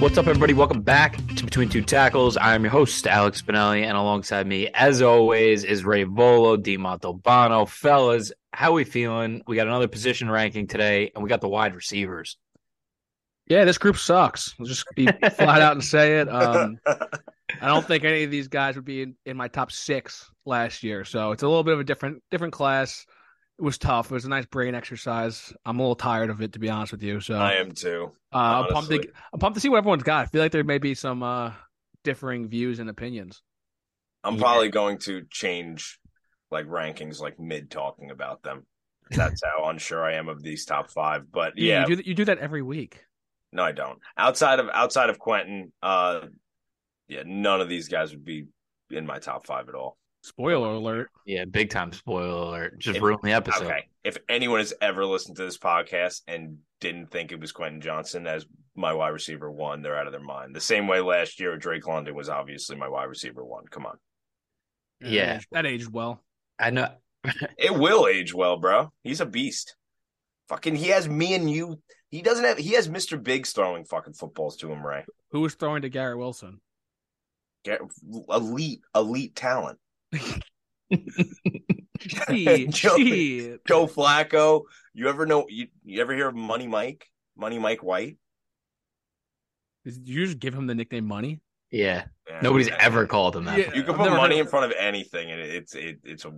What's up, everybody? Welcome back to Between Two Tackles. I am your host, Alex Spinelli, and alongside me, as always, is Ray Volo, Di Montalbano. Fellas, how we feeling? We got another position ranking today, and we got the wide receivers. Yeah, this group sucks. I'll just be flat out and say it. Um, I don't think any of these guys would be in, in my top six last year, so it's a little bit of a different different class. It was tough. It was a nice brain exercise. I'm a little tired of it, to be honest with you. So I am too. Uh, I'm pumped. To, I'm pumped to see what everyone's got. I feel like there may be some uh, differing views and opinions. I'm yeah. probably going to change like rankings, like mid talking about them. That's how unsure I am of these top five. But yeah, yeah you, do, you do that every week. No, I don't. Outside of outside of Quentin, uh, yeah, none of these guys would be in my top five at all. Spoiler alert. Yeah, big time spoiler alert. Just if, ruin the episode. Okay. If anyone has ever listened to this podcast and didn't think it was Quentin Johnston as my wide receiver one, they're out of their mind. The same way last year, Drake London was obviously my wide receiver one. Come on. Yeah. That aged well. I know. it will age well, bro. He's a beast. Fucking, he has me and you. He doesn't have, he has Mr. Biggs throwing fucking footballs to him, Ray. Who was throwing to Garrett Wilson? Get elite, elite talent. Joe, Joe Flacco. You ever know? You, you ever hear of Money Mike? Money Mike White. Did you just give him the nickname Money? Yeah, yeah nobody's yeah. ever called him that. Yeah, you can put money in front of anything, and it's it, it's a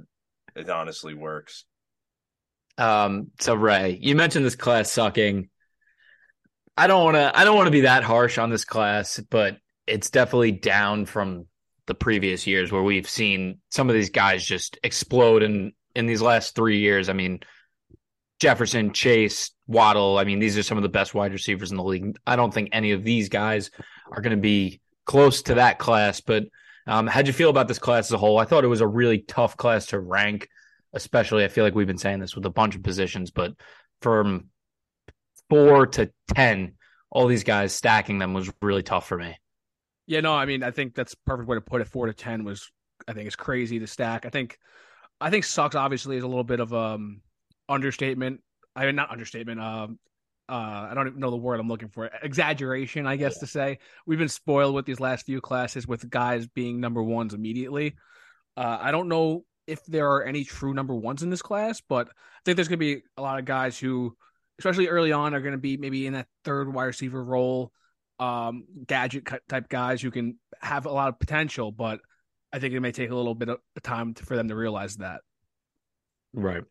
it honestly works. Um. So Ray, you mentioned this class sucking. I don't want to. I don't want to be that harsh on this class, but it's definitely down from the previous years where we've seen some of these guys just explode in in these last three years. I mean, Jefferson, Chase, Waddle. I mean, these are some of the best wide receivers in the league. I don't think any of these guys are going to be close to that class. But um, how'd you feel about this class as a whole? I thought it was a really tough class to rank, especially. I feel like we've been saying this with a bunch of positions, but from four to ten, all these guys stacking them was really tough for me. Yeah, no, I mean, I think that's perfect way to put it. Four to ten was, I think, is crazy to stack. I think, I think sucks obviously is a little bit of um understatement. I mean, not understatement. Um, uh, I don't even know the word I'm looking for. Exaggeration, I guess yeah. to say. We've been spoiled with these last few classes with guys being number ones immediately. Uh, I don't know if there are any true number ones in this class, but I think there's going to be a lot of guys who, especially early on, are going to be maybe in that third wide receiver role um, gadget type guys who can have a lot of potential, but I think it may take a little bit of time to, for them to realize that. Right.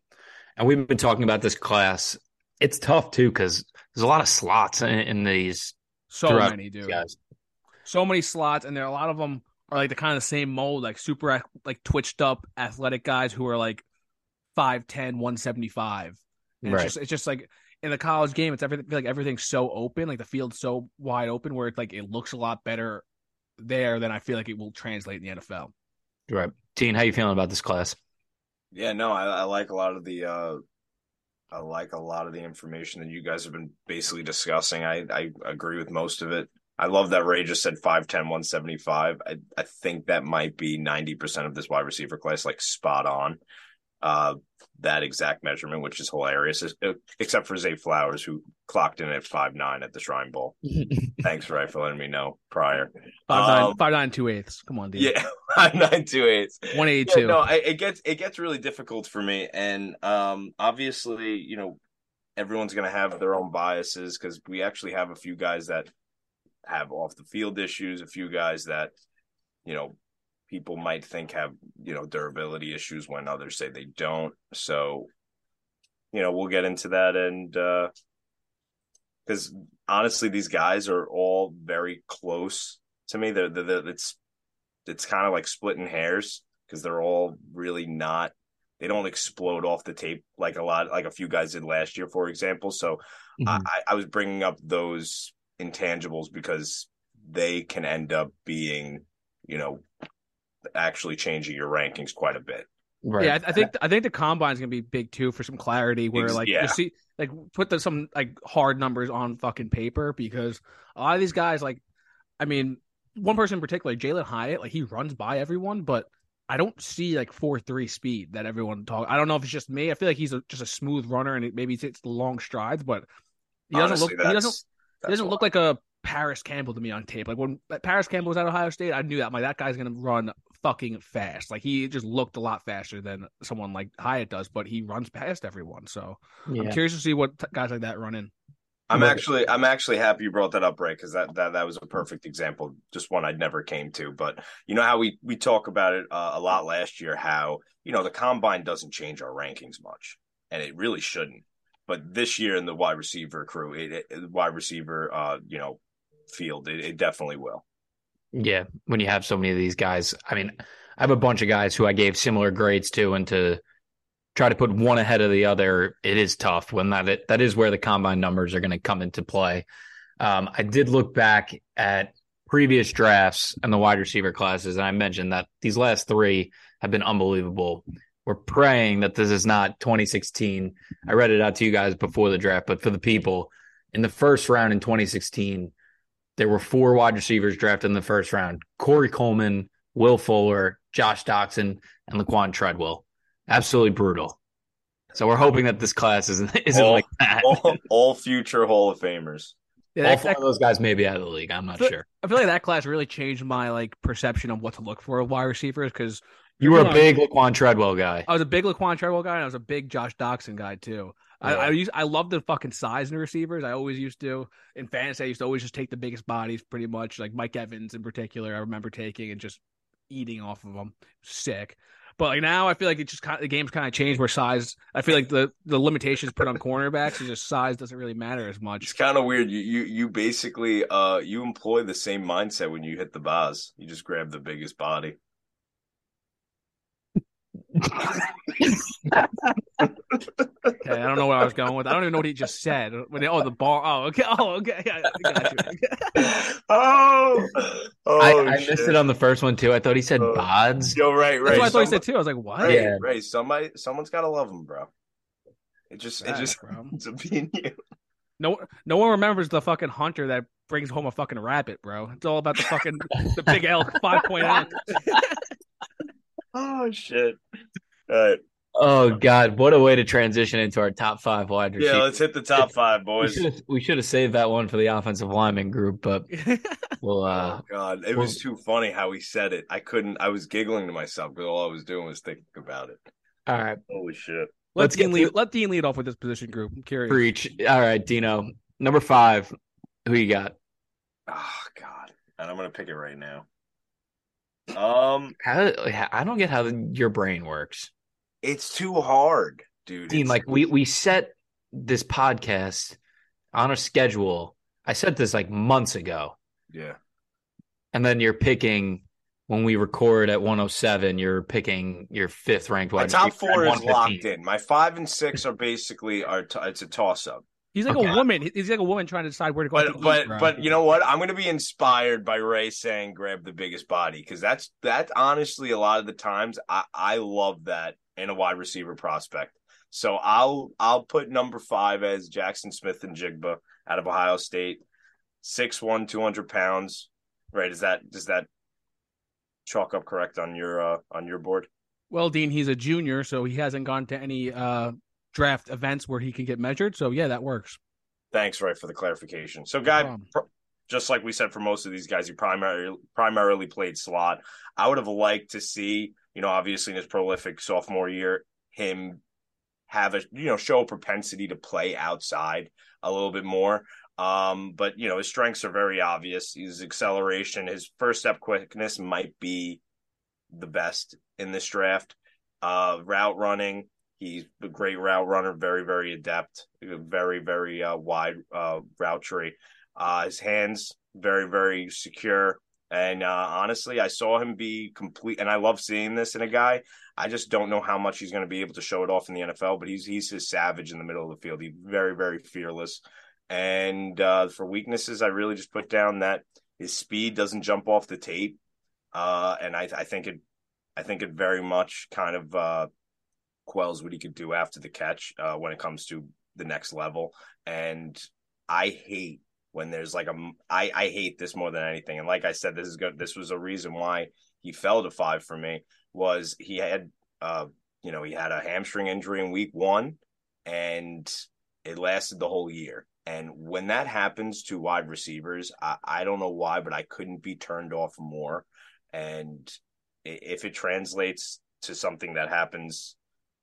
And we've been talking about this class. It's tough too because there's a lot of slots in, in these. So many, dude. Guys. So many slots, and there are a lot of them are like the kind of the same mold, like super like twitched up athletic guys who are like 5'10, 175. And right. it's just it's just like in the college game, it's everything like everything's so open, like the field's so wide open, where it's like it looks a lot better there than I feel like it will translate in the NFL. Right, Dean, how you feeling about this class? Yeah, no, I, I like a lot of the. uh I like a lot of the information that you guys have been basically discussing. I, I agree with most of it. I love that Ray just said 5'10, 175. I, I think that might be 90% of this wide receiver class, like spot on uh, that exact measurement, which is hilarious, uh, except for Zay Flowers, who clocked in at five nine at the Shrine Bowl. Thanks, Ray, for letting me know prior. Five nine, um, five nine two eighths. Come on, dude. Yeah, five nine two eighths. One eighty two. Yeah, no, it gets it gets really difficult for me, and um, obviously, you know, everyone's going to have their own biases because we actually have a few guys that have off the field issues, a few guys that you know people might think have you know durability issues when others say they don't. So you know we'll get into that and uh because honestly these guys are all very close to me. They're, they're, they're it's it's kind of like splitting hairs because they're all really not they don't explode off the tape like a lot like a few guys did last year for example. So mm-hmm. I, I was bringing up those intangibles because they can end up being you know actually changing your rankings quite a bit. Right. Yeah, I think I think the combine is gonna be big too for some clarity. Where like yeah. you see, like put the, some like hard numbers on fucking paper because a lot of these guys, like, I mean, one person in particular, Jalin Hyatt, like he runs by everyone, but I don't see like four three speed that everyone talk. I don't know if it's just me. I feel like he's a, just a smooth runner and it maybe takes long strides, but he doesn't Honestly, look. He doesn't. He doesn't look like a Parris Campbell to me on tape. Like when Parris Campbell was at Ohio State, I knew that. I'm like that guy's gonna run fucking fast. Like he just looked a lot faster than someone like Hyatt does, but he runs past everyone. So Yeah. I'm curious to see what t- guys like that run in. I'm actually I'm actually happy you brought that up, Ray, because that, that that was a perfect example, just one I'd never came to. But you know how we we talk about it uh, a lot last year, how you know the combine doesn't change our rankings much, and it really shouldn't. But this year in the wide receiver crew, it, it wide receiver, uh, you know, field, it, it definitely will. Yeah, when you have so many of these guys, I mean, I have a bunch of guys who I gave similar grades to, and to try to put one ahead of the other, it is tough. When that it, that is where the combine numbers are going to come into play. Um, I did look back at previous drafts and the wide receiver classes, and I mentioned that these last three have been unbelievable. We're praying that this is not 2016. I read it out to you guys before the draft, but for the people in the first round in 2016, there were four wide receivers drafted in the first round Corey Coleman, Will Fuller, Josh Doctson, and Laquan Treadwell. Absolutely brutal. So we're hoping that this class isn't, isn't All- like that. all, all future Hall of Famers. Yeah, All four of those guys may be out of the league. I'm not But- sure. I feel like that class really changed my like perception of what to look for with wide receivers because You were a big Laquan Treadwell guy. I was a big Laquan Treadwell guy and I was a big Josh Doctson guy too. I, Yeah. I used I love the fucking size in the receivers. I always used to in fantasy. I used to always just take the biggest bodies, pretty much like Mike Evans in particular. I remember taking and just eating off of them. Sick. But like now, I feel like it just kind of, the game's kind of changed where size. I feel like the the limitations put on cornerbacks is just size doesn't really matter as much. It's kind of weird. You you you basically uh you employ the same mindset when you hit the bars. You just grab the biggest body. Okay, I don't know where I was going with. I don't even know what he just said. When they, oh the bar. Oh okay. Oh okay. I got you. oh, oh I, I missed it on the first one too. I thought he said Oh. bods. Yo, right, right. That's what I thought he said too. I was like, what? Ray, Yeah. right. somebody, someone's got to love him, bro. It just, it just, bro. it's a being you. No, no one remembers the fucking hunter that brings home a fucking rabbit, bro. It's all about the fucking the big elk, five point. Oh shit! All right, Oh God, what a way to transition into our top five wide receivers. yeah, let's hit the top five, we boys. should have we should have saved that one for the offensive lineman group, but we'll uh oh god, it was too funny how he said it. I couldn't. I was giggling to myself because all I was doing was thinking about it. all right. Holy shit! let Let's get lead. to- Let Dean lead off with this position group. I'm curious. Preach. All right, Dino. Number five. Who you got? Oh god, and I'm gonna pick it right now. Um, How I don't get how your brain works. It's too hard, dude. Dean, It's- like we we set this podcast on a schedule. I said this like months ago. yeah. And then you're picking when we record at 107, you're picking your fifth ranked My wide top receiver at four is locked in. My five and six are basically are t- it's a toss up. He's like Okay. a woman. He's like a woman trying to decide where to go. But to but bro. but you know what? I'm going to be inspired by Ray saying grab the biggest body because that's that honestly a lot of the times I I love that in a wide receiver prospect. So I'll I'll put number 5 as Jaxon Smith-Njigba out of Ohio State. 6'1 200 pounds. Right, is that does that chalk up correct on your uh on your board? well, Dean, he's a junior, so he hasn't gone to any uh draft events where he can get measured. So yeah, that works. Thanks, Ray, for the clarification. So, guy, problem. pr- just like we said for most of these guys, he primarily primarily played slot. I would have liked to see, you know, obviously in his prolific sophomore year, him have a you know show a propensity to play outside a little bit more. Um, but you know, his strengths are very obvious. His acceleration, his first step quickness might be the best in this draft. Uh, route running, he's a great route runner, very very adept, very very uh, wide uh, route tree. Uh, his hands very very secure. And uh, honestly, I saw him be complete, and I love seeing this in a guy. I just don't know how much he's going to be able to show it off in the NFL, but he's he's his savage in the middle of the field. He's very very fearless. And uh, for weaknesses, I really just put down that his speed doesn't jump off the tape, uh, and I, I think it, I think it very much kind of uh, quells what he could do after the catch uh, when it comes to the next level. And I hate when there's like a I I hate this more than anything. And like I said, this is good. This was a reason why he fell to five for me was he had uh you know he had a hamstring injury in week one and it lasted the whole year And when that happens to wide receivers, I, I don't know why, but I couldn't be turned off more. And if it translates to something that happens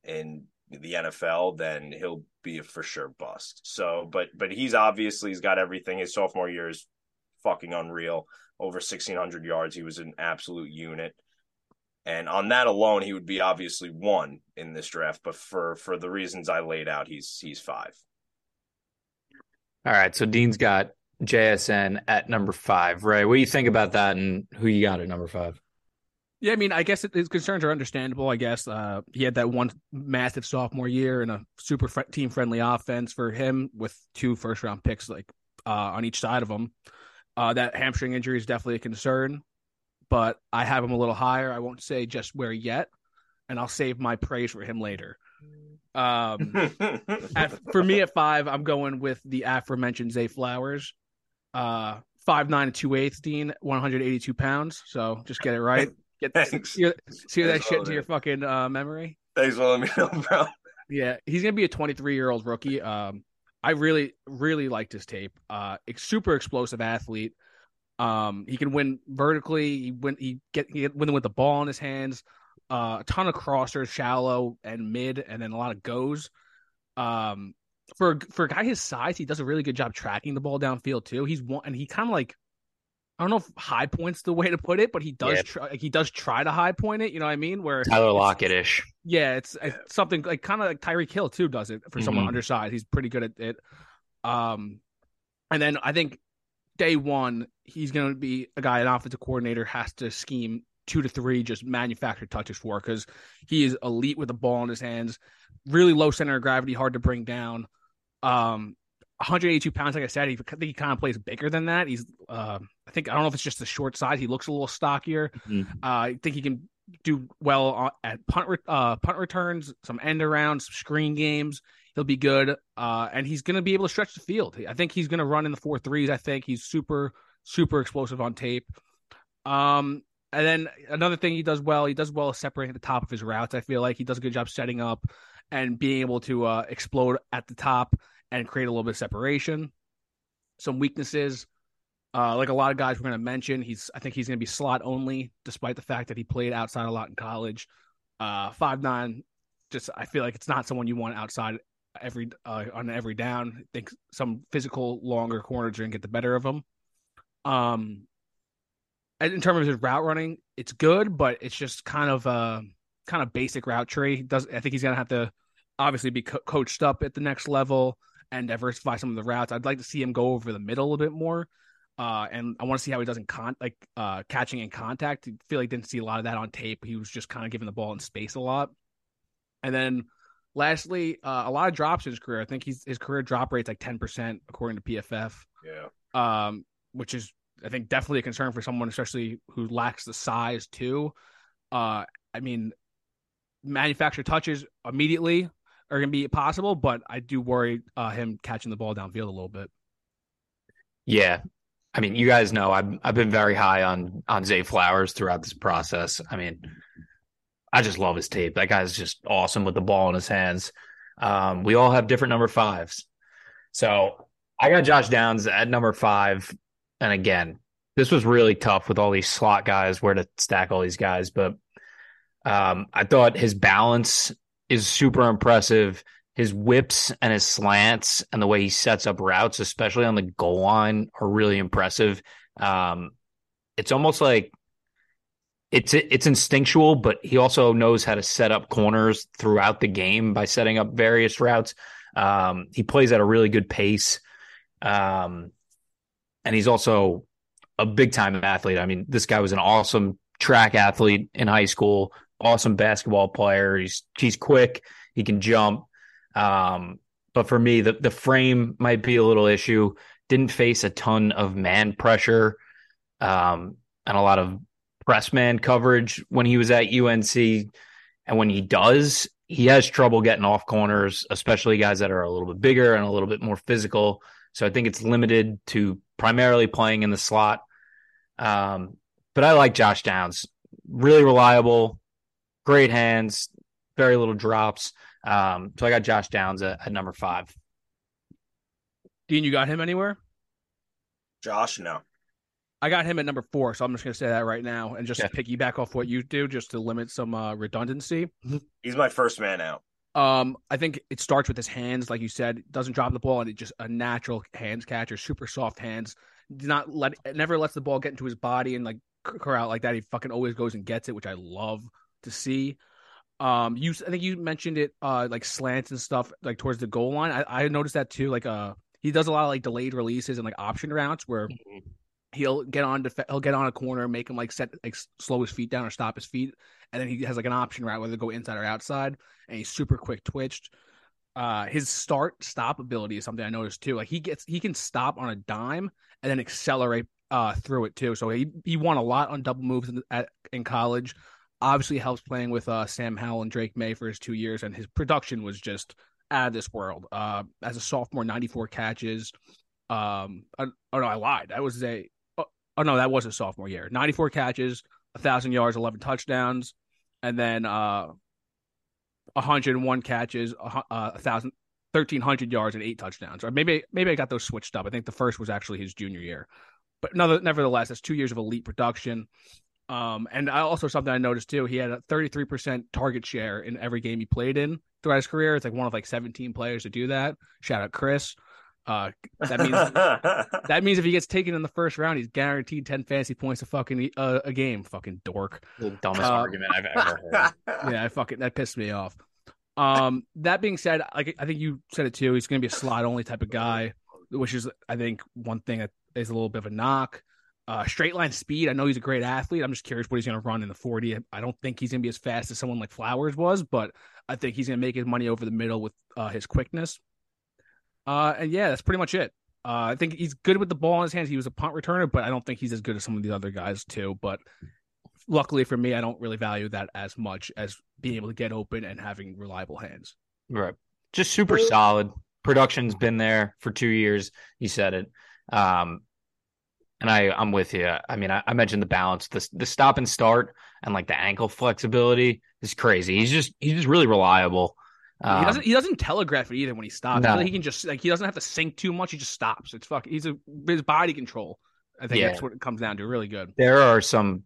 in the NFL, then he'll be a for sure bust. So, but but he's obviously he's got everything. His sophomore year is fucking unreal. Over sixteen hundred yards, he was an absolute unit. And on that alone, he would be obviously one in this draft. But for for the reasons I laid out, he's he's five. All right, so Dean's got JSN at number five, right? What do you think about that, and who you got at number five? Yeah, I mean, I guess his concerns are understandable. I guess uh, he had that one massive sophomore year and a super fr- team friendly offense for him with two first round picks like uh, on each side of him. Uh, that hamstring injury is definitely a concern, but I have him a little higher. I won't say just where yet, and I'll save my praise for him later. Um, at, for me at five, I'm going with the aforementioned Zay Flowers. Uh, five nine and two eighths, Dean, 182 pounds. So just get it right. Get Thanks. See, that shit to your fucking uh, memory. Thanks for letting me know, bro. Yeah, he's gonna be a 23 year old rookie. Um, I really, really liked his tape. Uh, super explosive athlete. Um, he can win vertically. He win. He get he win with the ball in his hands. Uh, a ton of crossers, shallow and mid, and then a lot of goes. Um, for for a guy his size, he does a really good job tracking the ball downfield too. He's one, and he kind of like I don't know if high point's the way to put it, but he does yeah. try, he does try to high point it. You know what I mean? Where Tyler Lockett ish. Yeah, it's, it's, something like kind of like Tyreek Hill too does it for mm-hmm. someone undersized. He's pretty good at it. Um, and then I think day one he's going to be a guy an offensive coordinator has to scheme two to three just manufactured touches for because he is elite with the ball in his hands, really low center of gravity, hard to bring down. Um, 182 pounds, like I said, he, I think he kind of plays bigger than that. He's, uh, I think, I don't know if it's just the short size. He looks a little stockier. Mm-hmm. Uh, I think he can do well at punt, re- uh, punt returns, some end arounds, some screen games. He'll be good, uh, and he's going to be able to stretch the field. I think he's going to run in the four threes. I think he's super, super explosive on tape. Um, and then another thing he does well, he does well separating the top of his routes. I feel like he does a good job setting up and being able to uh, explode at the top and create a little bit of separation. Some weaknesses, uh, like a lot of guys we're going to mention, he's I think he's going to be slot only, despite the fact that he played outside a lot in college. Uh, five nine, just I feel like it's not someone you want outside every uh, on every down. I think some physical longer corners are going to get the better of him. Um, in terms of his route running, it's good, but it's just kind of a kind of basic route tree. Does I think he's going to have to obviously be co- coached up at the next level and diversify some of the routes. I'd like to see him go over the middle a bit more. Uh, and I want to see how he does in con like uh, catching in contact. I feel like didn't see a lot of that on tape. He was just kind of giving the ball in space a lot. And then lastly, uh, a lot of drops in his career. I think he's his career drop rate's like ten percent according to PFF. Yeah. Um, which is I think definitely a concern for someone, especially who lacks the size too. Uh, I mean, manufacture touches immediately are going to be possible, but I do worry uh, him catching the ball downfield a little bit. Yeah, I mean, you guys know I've I've been very high on on Zay Flowers throughout this process. I mean, I just love his tape. That guy's just awesome with the ball in his hands. Um, we all have different number fives, so I got Josh Downs at number five. And again, this was really tough with all these slot guys, where to stack all these guys. But um, I thought his balance is super impressive. His whips and his slants and the way he sets up routes, especially on the goal line, are really impressive. Um, it's almost like it's it's instinctual, but he also knows how to set up corners throughout the game by setting up various routes. Um, he plays at a really good pace, um, and he's also a big time athlete. I mean, this guy was an awesome track athlete in high school, awesome basketball player. He's he's quick. He can jump. Um, but for me, the the frame might be a little issue. Didn't face a ton of man pressure um, and a lot of press man coverage when he was at UNC. And when he does, he has trouble getting off corners, especially guys that are a little bit bigger and a little bit more physical. So I think it's limited to primarily playing in the slot. Um, but I like Josh Downs, really reliable, great hands, very little drops. Um, so I got Josh Downs at, at number five. Dean, you got him anywhere? Josh, no. I got him at number four, so I'm just going to say that right now and just Yeah. piggyback off what you do, just to limit some uh, redundancy. He's my first man out. Um, I think it starts with his hands, like you said, doesn't drop the ball, and it just a natural hands catcher, super soft hands. Does not let, never lets the ball get into his body and like cur out like that. He fucking always goes and gets it, which I love to see. Um, you, I think you mentioned it, uh, like slants and stuff, like towards the goal line. I, I noticed that too. Like, uh, he does a lot of like delayed releases and like option routes where he'll get on def- he'll get on a corner, make him like set like slow his feet down or stop his feet, and then he has like an option route whether to go inside or outside, and he's super quick twitched. Uh, his start stop ability is something I noticed too. Like he gets he can stop on a dime and then accelerate uh through it too. So he he won a lot on double moves in, at, in college. Obviously helps playing with uh Sam Howell and Drake Maye for his two years, and his production was just out of this world. Uh, as a sophomore, ninety four catches. Um, I, oh no, I lied. That was a oh, oh no, that was a sophomore year. Ninety four catches, thousand yards, eleven touchdowns, and then uh, hundred and one catches, a hu- uh, thousand. 1300 yards and eight touchdowns or maybe maybe i got those switched up i think the first was actually his junior year but nevertheless that's two years of elite production um, and I also something I noticed too, he had a 33% target share in every game he played in throughout his career. It's like one of like 17 players to do that. Shout out Chris. Uh, that means that means if he gets taken in the first round, he's guaranteed 10 fantasy points a fucking uh, a game. Fucking dork. The dumbest Uh, argument I've ever heard. Yeah, I fucking that pissed me off. Um, that being said, like I think you said it too. He's going to be a slot only type of guy, which is I think one thing that is a little bit of a knock. Uh, straight line speed. I know he's a great athlete. I'm just curious what he's going to run in the 40. I don't think he's going to be as fast as someone like Flowers was, but I think he's going to make his money over the middle with uh, his quickness. Uh, and yeah, that's pretty much it. Uh, I think he's good with the ball in his hands. He was a punt returner, but I don't think he's as good as some of the other guys too. But luckily for me, I don't really value that as much as being able to get open and having reliable hands. Right. Just super solid. Production's been there for two years. You said it. Um, and I, I'm with you. I mean, I, I mentioned the balance, the the stop and start, and like the ankle flexibility is crazy. He's just he's just really reliable. he Um, doesn't he doesn't telegraph it either when he stops. No. I feel like he can just like he doesn't have to sink too much. He just stops. It's fuck. He's a his body control. I think Yeah. that's what it comes down to. Really good. there are some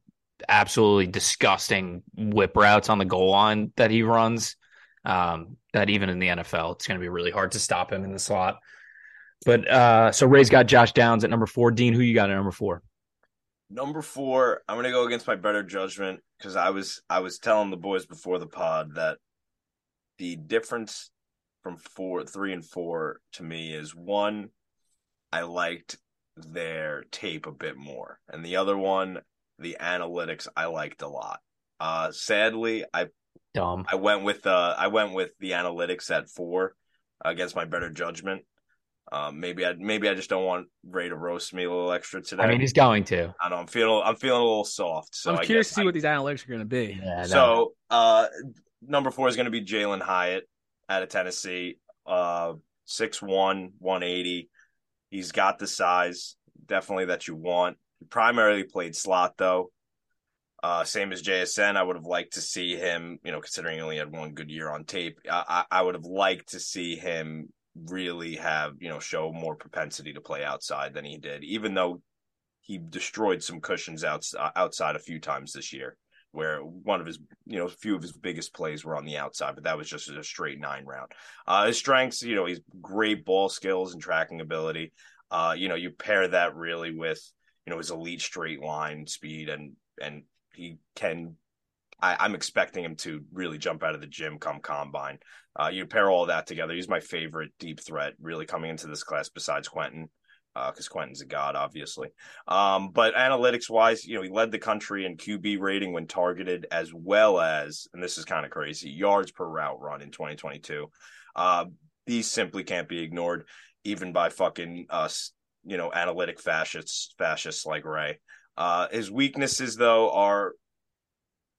absolutely disgusting whip routes on the goal line that he runs. Um, that even in the NFL, it's going to be really hard to stop him in the slot. But uh, so Ray's got Josh Downs at number four. Dean, who you got at number four? Number four, I'm gonna go against my better judgment because I was I was telling the boys before the pod that the difference from four, three, and four to me is one, I liked their tape a bit more, and the other one, the analytics, I liked a lot. Uh, sadly, I Dumb. I went with uh I went with the analytics at four against my better judgment. Um, maybe I maybe I just don't want Ray to roast me a little extra today. I mean, he's going to. I know I'm feeling I'm feeling a little soft. So I'm I curious to see I- what these analytics are going to be. Yeah, So uh, number four is going to be Jalin Hyatt out of Tennessee. Uh, 6'1", 180. He's got the size, definitely that you want. He primarily played slot though. Uh, same as JSN. I would have liked to see him. You know, considering he only had one good year on tape, I, I, I would have liked to see him really have you know show more propensity to play outside than he did. Even though he destroyed some cushions outside outside a few times this year where one of his, you know, a few of his biggest plays were on the outside, but that was just a straight nine round. Uh, his strengths, you know, he's great ball skills and tracking ability. Uh, you know, you pair that really with, you know, his elite straight line speed and, and he can, I, I'm expecting him to really jump out of the gym come combine. Uh, you pair all that together. He's my favorite deep threat really coming into this class besides Quentin because uh, Quentin's a god, obviously. Um, but analytics wise, you know, he led the country in QB rating when targeted, as well as, and this is kind of crazy, yards per route run in 2022. Uh, these simply can't be ignored, even by fucking us, you know, analytic fascists, fascists like Ray. Uh, his weaknesses, though, are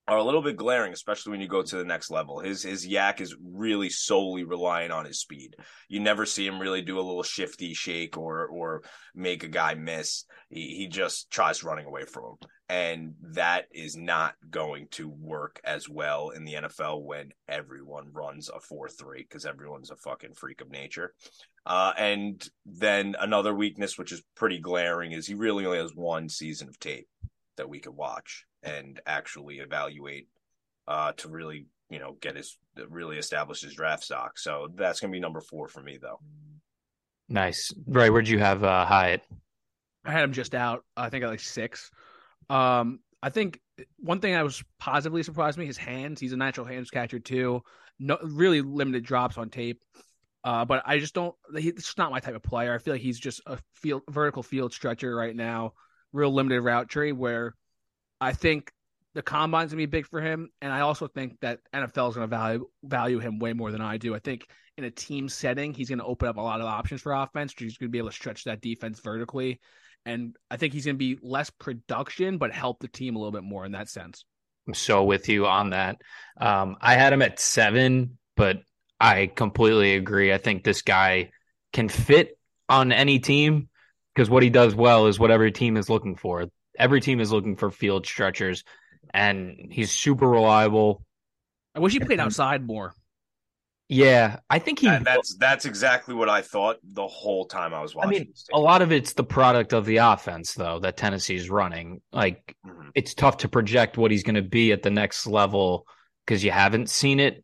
are a little bit glaring, especially when you go to the next level. His his YAC is really solely relying on his speed. You never see him really do a little shifty shake or or make a guy miss. He he just tries running away from him. And that is not going to work as well in the NFL when everyone runs a 4-3 because everyone's a fucking freak of nature. Uh, and then another weakness, which is pretty glaring, is he really only has one season of tape that we could watch and actually evaluate uh, to really, you know, get his really establish his draft stock. So that's going to be number four for me, though. Nice. Right. Where'd you have uh, Hyatt? I had him just out. I think at like six. Um, I think one thing I was positively surprised me his hands. He's a natural hands catcher too. No, really limited drops on tape. Uh, but I just don't. He's not my type of player. I feel like he's just a field vertical field stretcher right now. Real limited route tree where I think the combine's gonna be big for him, and I also think that NFL is gonna value value him way more than I do. I think in a team setting, he's gonna open up a lot of options for offense. He's gonna be able to stretch that defense vertically, and I think he's gonna be less production, but help the team a little bit more in that sense. I'm so with you on that. Um, I had him at seven, but I completely agree. I think this guy can fit on any team because what he does well is what every team is looking for. Every team is looking for field stretchers, and he's super reliable. I wish he played outside more. Yeah, I think he. And that's that's exactly what I thought the whole time I was watching. I mean, a lot of it's the product of the offense, though, that Tennessee's running. Like, mm-hmm. it's tough to project what he's going to be at the next level because you haven't seen it.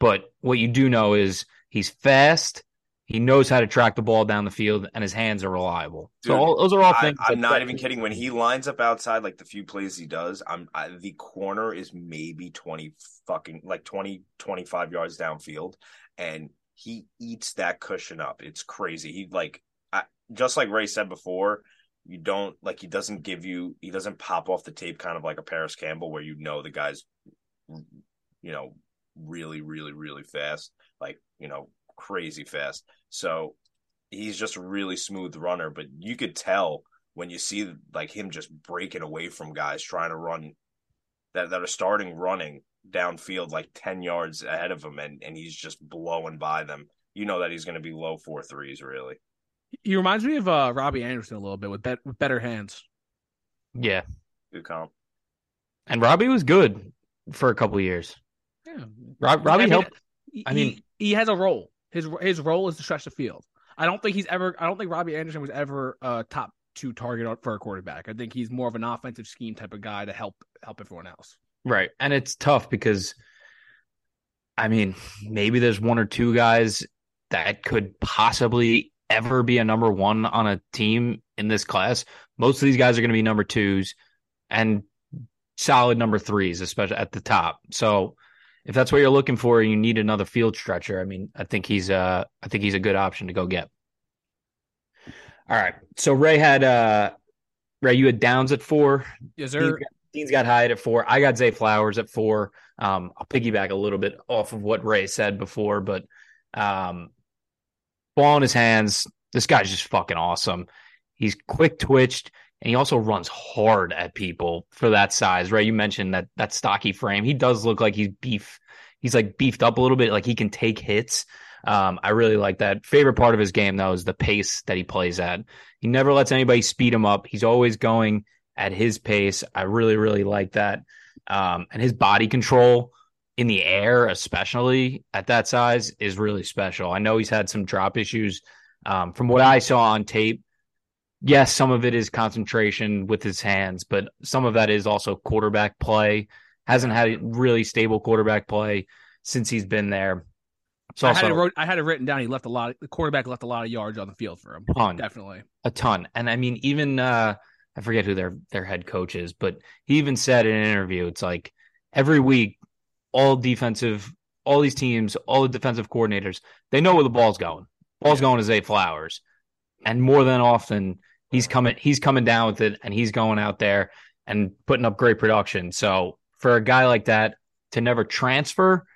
But what you do know is he's fast. He knows how to track the ball down the field, and his hands are reliable. Dude, so all, those are all things. I, am not even kidding. When he lines up outside, like the few plays he does, I'm I, the corner is maybe 20 fucking like 20 25 yards downfield, and he eats that cushion up. It's crazy. He like I, just like Ray said before. You don't like he doesn't give you he doesn't pop off the tape kind of like a Parris Campbell where you know the guy's you know really, really, really fast, like, you know, crazy fast. So he's just a really smooth runner, but you could tell when you see like him just breaking away from guys trying to run that, that are starting running downfield like 10 yards ahead of him and, and he's just blowing by them. You know that he's going to be low four threes, really. He reminds me of uh, Robby Anderson a little bit with, be- with better hands. Yeah. Good comp. And Robby was good for a couple years. Yeah, Rob, Robby I mean, helped. I mean, he, he, has a role. His his role is to stretch the field. I don't think he's ever. I don't think Robby Anderson was ever a top two target for a quarterback. I think he's more of an offensive scheme type of guy to help help everyone else. Right, and it's tough because, I mean, maybe there's one or two guys that could possibly ever be a number one on a team in this class. Most of these guys are going to be number twos and solid number threes, especially at the top. So if that's what you're looking for, you need another field stretcher. I mean, I think he's uh I think he's a good option to go get. All right. So Ray had uh Ray, you had Downs at four. Yes, sir. Dean's got, Dean's got Hyatt at four. I got Zay Flowers at four. Um, I'll piggyback a little bit off of what Ray said before, but um ball in his hands. This guy's just fucking awesome. He's quick twitched and he also runs hard at people for that size, right? You mentioned that that stocky frame. He does look like he's beef. He's like beefed up a little bit, like he can take hits. Um, I really like that. Favorite part of his game though is the pace that he plays at. He never lets anybody speed him up. He's always going at his pace. I really, really like that. Um, and his body control in the air, especially at that size, is really special. I know he's had some drop issues. Um, from what I saw on tape, yes, some of it is concentration with his hands, but some of that is also quarterback play. Hasn't had really stable quarterback play since he's been there. So I had, it wrote, I had it written down. He left a lot. Of, the quarterback left a lot of yards on the field for him. Ton, definitely a ton. And I mean, even uh, I forget who their their head coach is, but he even said in an interview, it's like every week, all defensive, all these teams, all the defensive coordinators, they know where the ball's going. Ball's going to Zay Flowers, and more than often, he's coming he's coming down with it and he's going out there and putting up great production. So for a guy like that to never transfer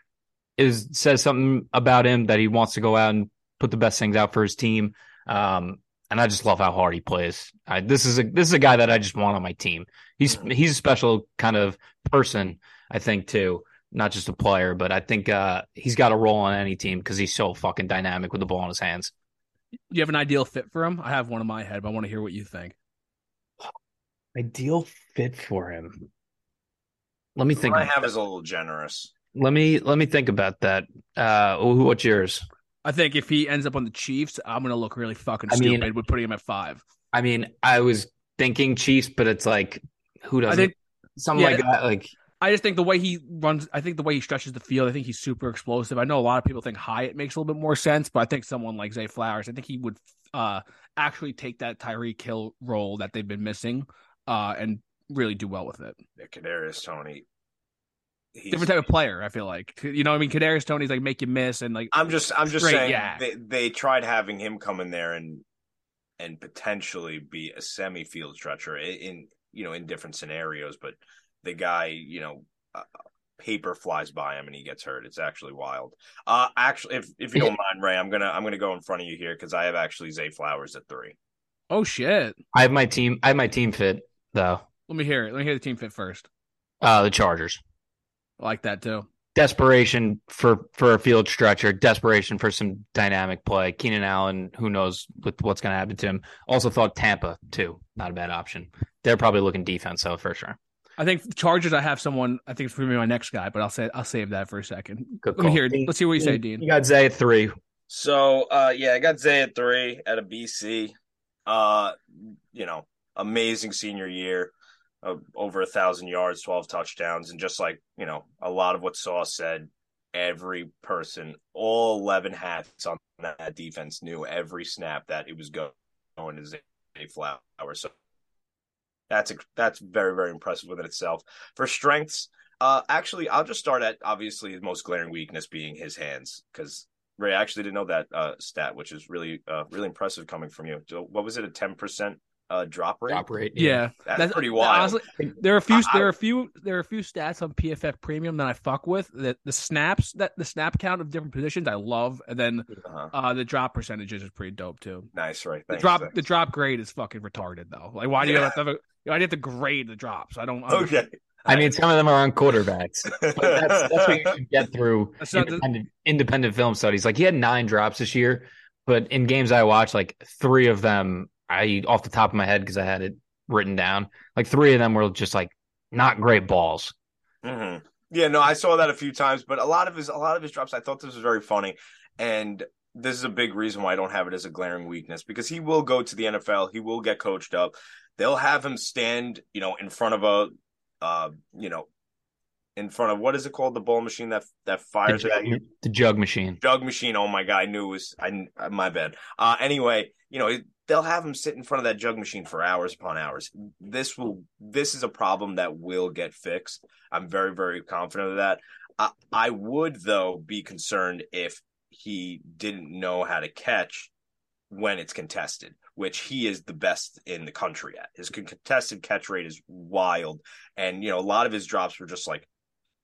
is says something about him that he wants to go out and put the best things out for his team. Um, and I just love how hard he plays. I, this is a this is a guy that I just want on my team. He's he's a special kind of person, I think too, not just a player, but I think uh, he's got a role on any team because he's so fucking dynamic with the ball in his hands. You have an ideal fit for him? I have one in my head, but I want to hear what you think. Ideal fit for him. Let me think. one I have that. is a little generous. Let me let me think about that. Uh, who- what's yours? I think if he ends up on the Chiefs, I'm gonna look really fucking I mean- stupid with putting him at five. I mean, I was thinking Chiefs, but it's like who doesn't? think Something yeah, like that. Like I just think the way he runs, I think the way he stretches the field, I think he's super explosive. I know a lot of people think Hyatt makes a little bit more sense, but I think someone like Zay Flowers, I think he would uh, actually take that Tyreek Hill role that they've been missing uh, and really do well with it. Yeah, Kadarius Toney. He's, Different type of player, I feel like. You know, what I mean, Kadarius Toney's like make you miss and like I'm just I'm just saying YAC. they they tried having him come in there and and potentially be a semi field stretcher in you know in different scenarios, but the guy you know uh, paper flies by him and he gets hurt. It's actually wild. Uh actually, if if you don't mind, Ray, I'm gonna I'm gonna go in front of you here because I have actually Zay Flowers at three. oh shit. I have my team. I have my team fit though. Let me hear it. Let me hear the team fit first. Uh, the Chargers. I like that too. Desperation for for a field stretcher. Desperation for some dynamic play. Keenan Allen. Who knows with what's going to happen to him? Also thought Tampa too. Not a bad option. They're probably looking defense though for sure. I think Chargers. I have someone. I think it's going to be my next guy, but I'll say I'll save that for a second. Good Let me hear. it. Let's see what you say, Dean. You got Zay at three. So uh yeah, I got Zay at three at a BC. Uh you know, amazing senior year. Uh, over a thousand yards, twelve touchdowns, and just like you know, a lot of what Sauce said, every person, all eleven hats on that defense knew every snap that it was going to Zay Flower. So that's that's very very impressive within itself. For strengths, uh, actually, I'll just start at obviously the most glaring weakness being his hands because Ray I actually didn't know that uh, stat, which is really uh, really impressive coming from you. So what was it? A ten percent uh, drop rate? Drop rate. Yeah, That's, pretty wild. Honestly, there are a few. I- there are a few. There are a few stats on PFF Premium that I fuck with. That the snaps that the snap count of different positions I love, and then Uh-huh. uh, the drop percentages is pretty dope too. Nice, right? The drop thanks. the drop grade is fucking retarded though. Like why do you have to have a, why do you have to grade the drops? I don't. Okay. I mean, some of them are on quarterbacks. But that's that's what you should get through That's not the- independent, independent film studies. Like he had nine drops this year, but in games I watched, like three of them, I off the top of my head because I had it written down. Like three of them were just like not great balls. hmm Yeah, no, I saw that a few times, but a lot of his a lot of his drops, I thought this was very funny, and this is a big reason why I don't have it as a glaring weakness because he will go to the NFL, he will get coached up. They'll have him stand, you know, in front of a, uh, you know, in front of what is it called, the ball machine that that fires it jug, at you. the jug machine. jug machine. Oh my god, I knew it was I my bad. Uh anyway, you know, they'll have him sit in front of that jug machine for hours upon hours. This will this is a problem that will get fixed. I'm very very confident of that. I, I would though be concerned if he didn't know how to catch when it's contested, which he is the best in the country at. His contested catch rate is wild, and you know a lot of his drops were just like,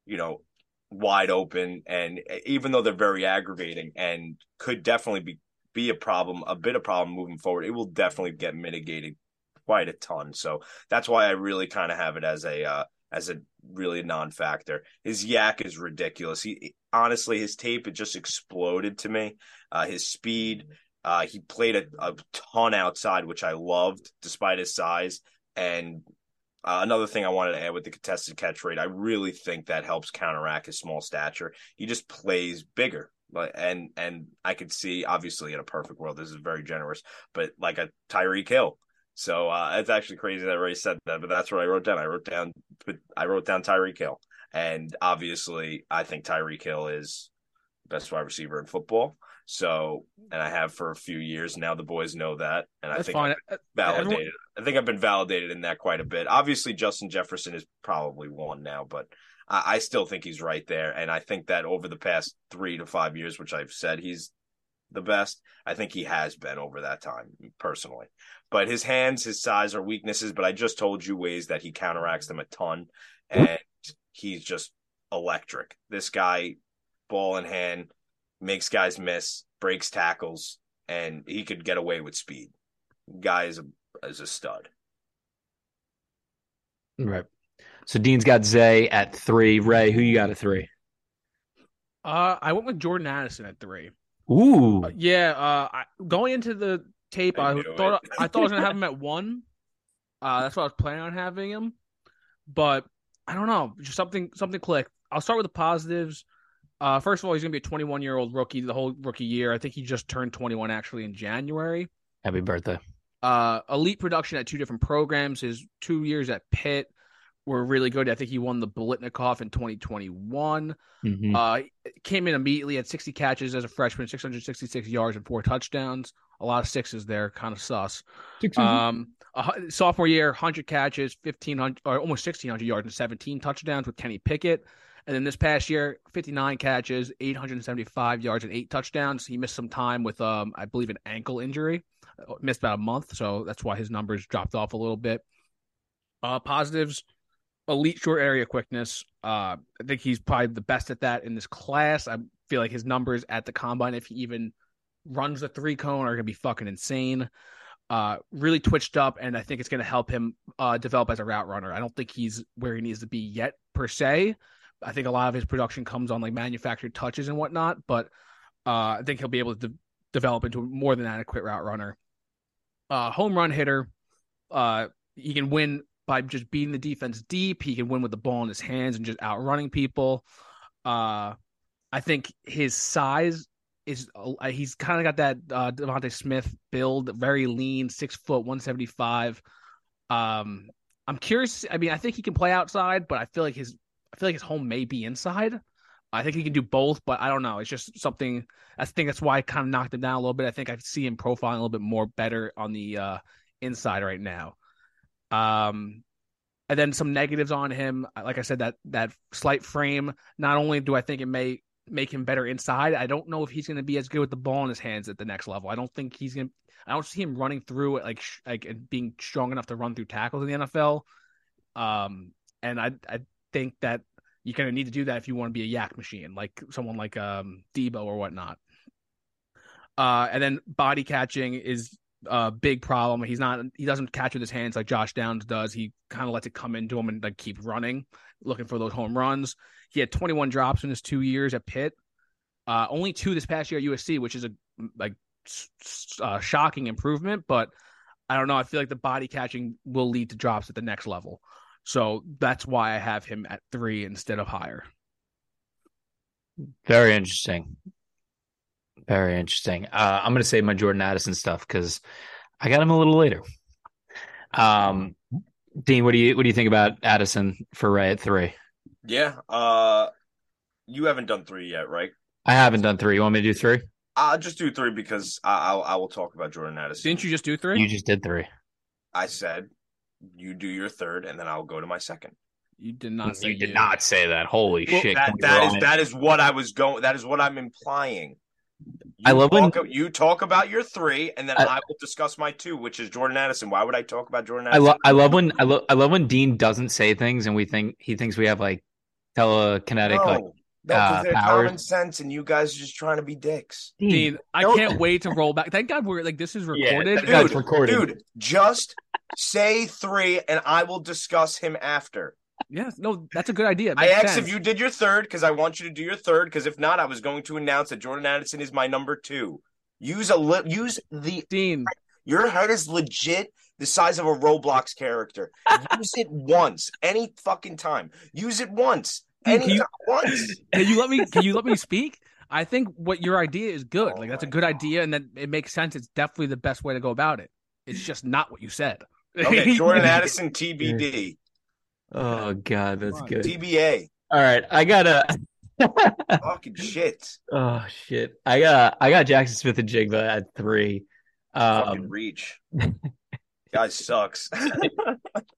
you know, wide open and even though they're very aggravating and could definitely be be a problem a bit of problem moving forward it will definitely get mitigated quite a ton. So that's why i really kind of have it as a uh as a really non-factor. His YAC is ridiculous. He honestly his tape it just exploded to me. Uh his speed uh he played a, a ton outside which i loved despite his size and uh, another thing I wanted to add with the contested catch rate, I really think that helps counteract his small stature. He just plays bigger, and and I could see obviously in a perfect world this is very generous, but like a Tyreek Hill. So uh, it's actually crazy that Ray said that, but that's what I wrote down. I wrote down, I wrote down Tyreek Hill, and obviously I think Tyreek Hill is best wide receiver in football. So, and I have for a few years now. The boys know that, and I think fine. Uh, validated. Everyone- I think I've been validated in that quite a bit. Obviously, Justin Jefferson is probably one now, but I, I still think he's right there. And I think that over the past three to five years, which I've said he's the best, I think he has been over that time personally. But his hands, his size are weaknesses, but I just told you ways that he counteracts them a ton. And he's just electric. This guy, ball in hand, makes guys miss, breaks tackles, and he could get away with speed. guy is a is a stud. Right. So Dean's got Zay at three. Ray, who you got at three? Uh, I went with Jordan Addison at three. Ooh. Uh, yeah. Uh, I, going into the tape, I I, thought it. I thought I was gonna have him at one. Uh, that's what I was planning on having him, but I don't know. Just something something clicked. I'll start with the positives. Uh, first of all, he's gonna be a 21 year old rookie the whole rookie year. I think he just turned 21 actually in January. Happy birthday. Uh, elite production at two different programs. His two years at Pitt were really good. I think he won the Biletnikoff in 2021. Mhm. Uh, came in immediately at 60 catches as a freshman, 666 yards and four touchdowns. A lot of sixes there, kind of sus. Um, a sophomore year, 100 catches, 1500 or almost 1600 yards and 17 touchdowns with Kenny Pickett. And then this past year, 59 catches, 875 yards and eight touchdowns. He missed some time with, um, I believe, an ankle injury. Uh, Missed about a month, so that's why his numbers dropped off a little bit. Uh, positives, elite short area quickness. Uh, I think he's probably the best at that in this class. I feel like his numbers at the combine, if he even runs the three cone, are going to be fucking insane. Uh, really twitched up, and I think it's going to help him uh, develop as a route runner. I don't think he's where he needs to be yet per se. I think a lot of his production comes on like manufactured touches and whatnot, but uh, I think he'll be able to de- develop into a more than adequate route runner. Uh, home run hitter. Uh, he can win by just beating the defense deep. He can win with the ball in his hands and just outrunning people. Uh, I think his size is uh, he's kind of got that uh, DeVonta Smith build, very lean, six foot, one seventy five. Um, I'm curious. I mean, I think he can play outside, but I feel like his I feel like his home may be inside. I think he can do both, but I don't know. It's just something. I think that's why I kind of knocked him down a little bit. I think I see him profiling a little bit more better on the uh, inside right now. Um, and then some negatives on him. Like I said, that that slight frame. Not only do I think it may make him better inside, I don't know if he's going to be as good with the ball in his hands at the next level. I don't think he's going. to I don't see him running through it like like and being strong enough to run through tackles in the NFL. Um, and I I think that you're going to need to do that if you want to be a YAC machine, like someone like um Deebo or whatnot. Uh, and then body catching is a big problem. He's not he doesn't catch with his hands like Josh Downs does. He kind of lets it come into him and like keep running, looking for those home runs. He had 21 drops in his two years at Pitt. Uh, only two this past year at USC, which is a like uh, shocking improvement. But I don't know. I feel like the body catching will lead to drops at the next level. So that's why I have him at three instead of higher. Very interesting. Very interesting. Uh, I'm going to say my Jordan Addison stuff because I got him a little later. Um, Dean, what do you what do you think about Addison for Ray at three? Yeah. Uh, you haven't done three yet, right? I haven't done three. You want me to do three? I'll just do three because I, I'll I will talk about Jordan Addison. Didn't you just do three? You just did three. I said you do your third, and then I'll go to my second. You did not say You did not say that. Holy Well, shit! that that is it. that is what I was going. That is what I'm implying. You I love when- talk, you talk about your three, and then I- I, will discuss my two, which is Jordan Addison. Why would I talk about Jordan Addison? I Addison? love I love when I love I love when Dean doesn't say things and we think he thinks we have like telekinetic no, like no, because uh, they're powers. common sense, and you guys are just trying to be dicks. Dean, I don't- can't wait to roll back. Thank God we're like this is recorded. thank God. That's recorded. dude, just say three, and I will discuss him after. Yeah, no, that's a good idea. It I asked sense. if you did your third because I want you to do your third. Because if not, I was going to announce that Jordan Addison is my number two. Use a li- use the Dean, your head is legit the size of a Roblox character. Use it once, any fucking time. Use it once, Dude, can you- can you let me? Can you let me speak? I think what your idea is good. Oh like that's a good God. idea, and that it makes sense. It's definitely the best way to go about it. It's just not what you said. Okay, Jordan Addison, TBD, oh god, that's good. TBA. All right, I gotta. Fucking shit. oh shit, I got I got Jaxon Smith-Njigba at three. Fucking Um, reach. Guy sucks.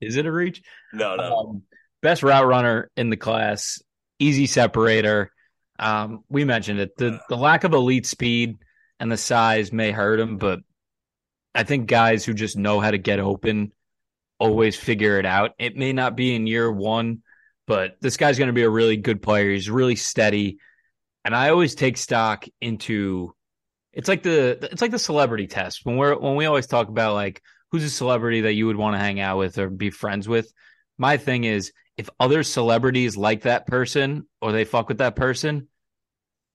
is it a reach? no, no. Um, best route runner in the class, easy separator. Um, we mentioned it. The the lack of elite speed and the size may hurt him, but I think guys who just know how to get open always figure it out. It may not be in year one, but this guy's going to be a really good player. He's really steady, and I always take stock into It's like the it's like the celebrity test when we're when we always talk about like who's a celebrity that you would want to hang out with or be friends with. My thing is if other celebrities like that person or they fuck with that person,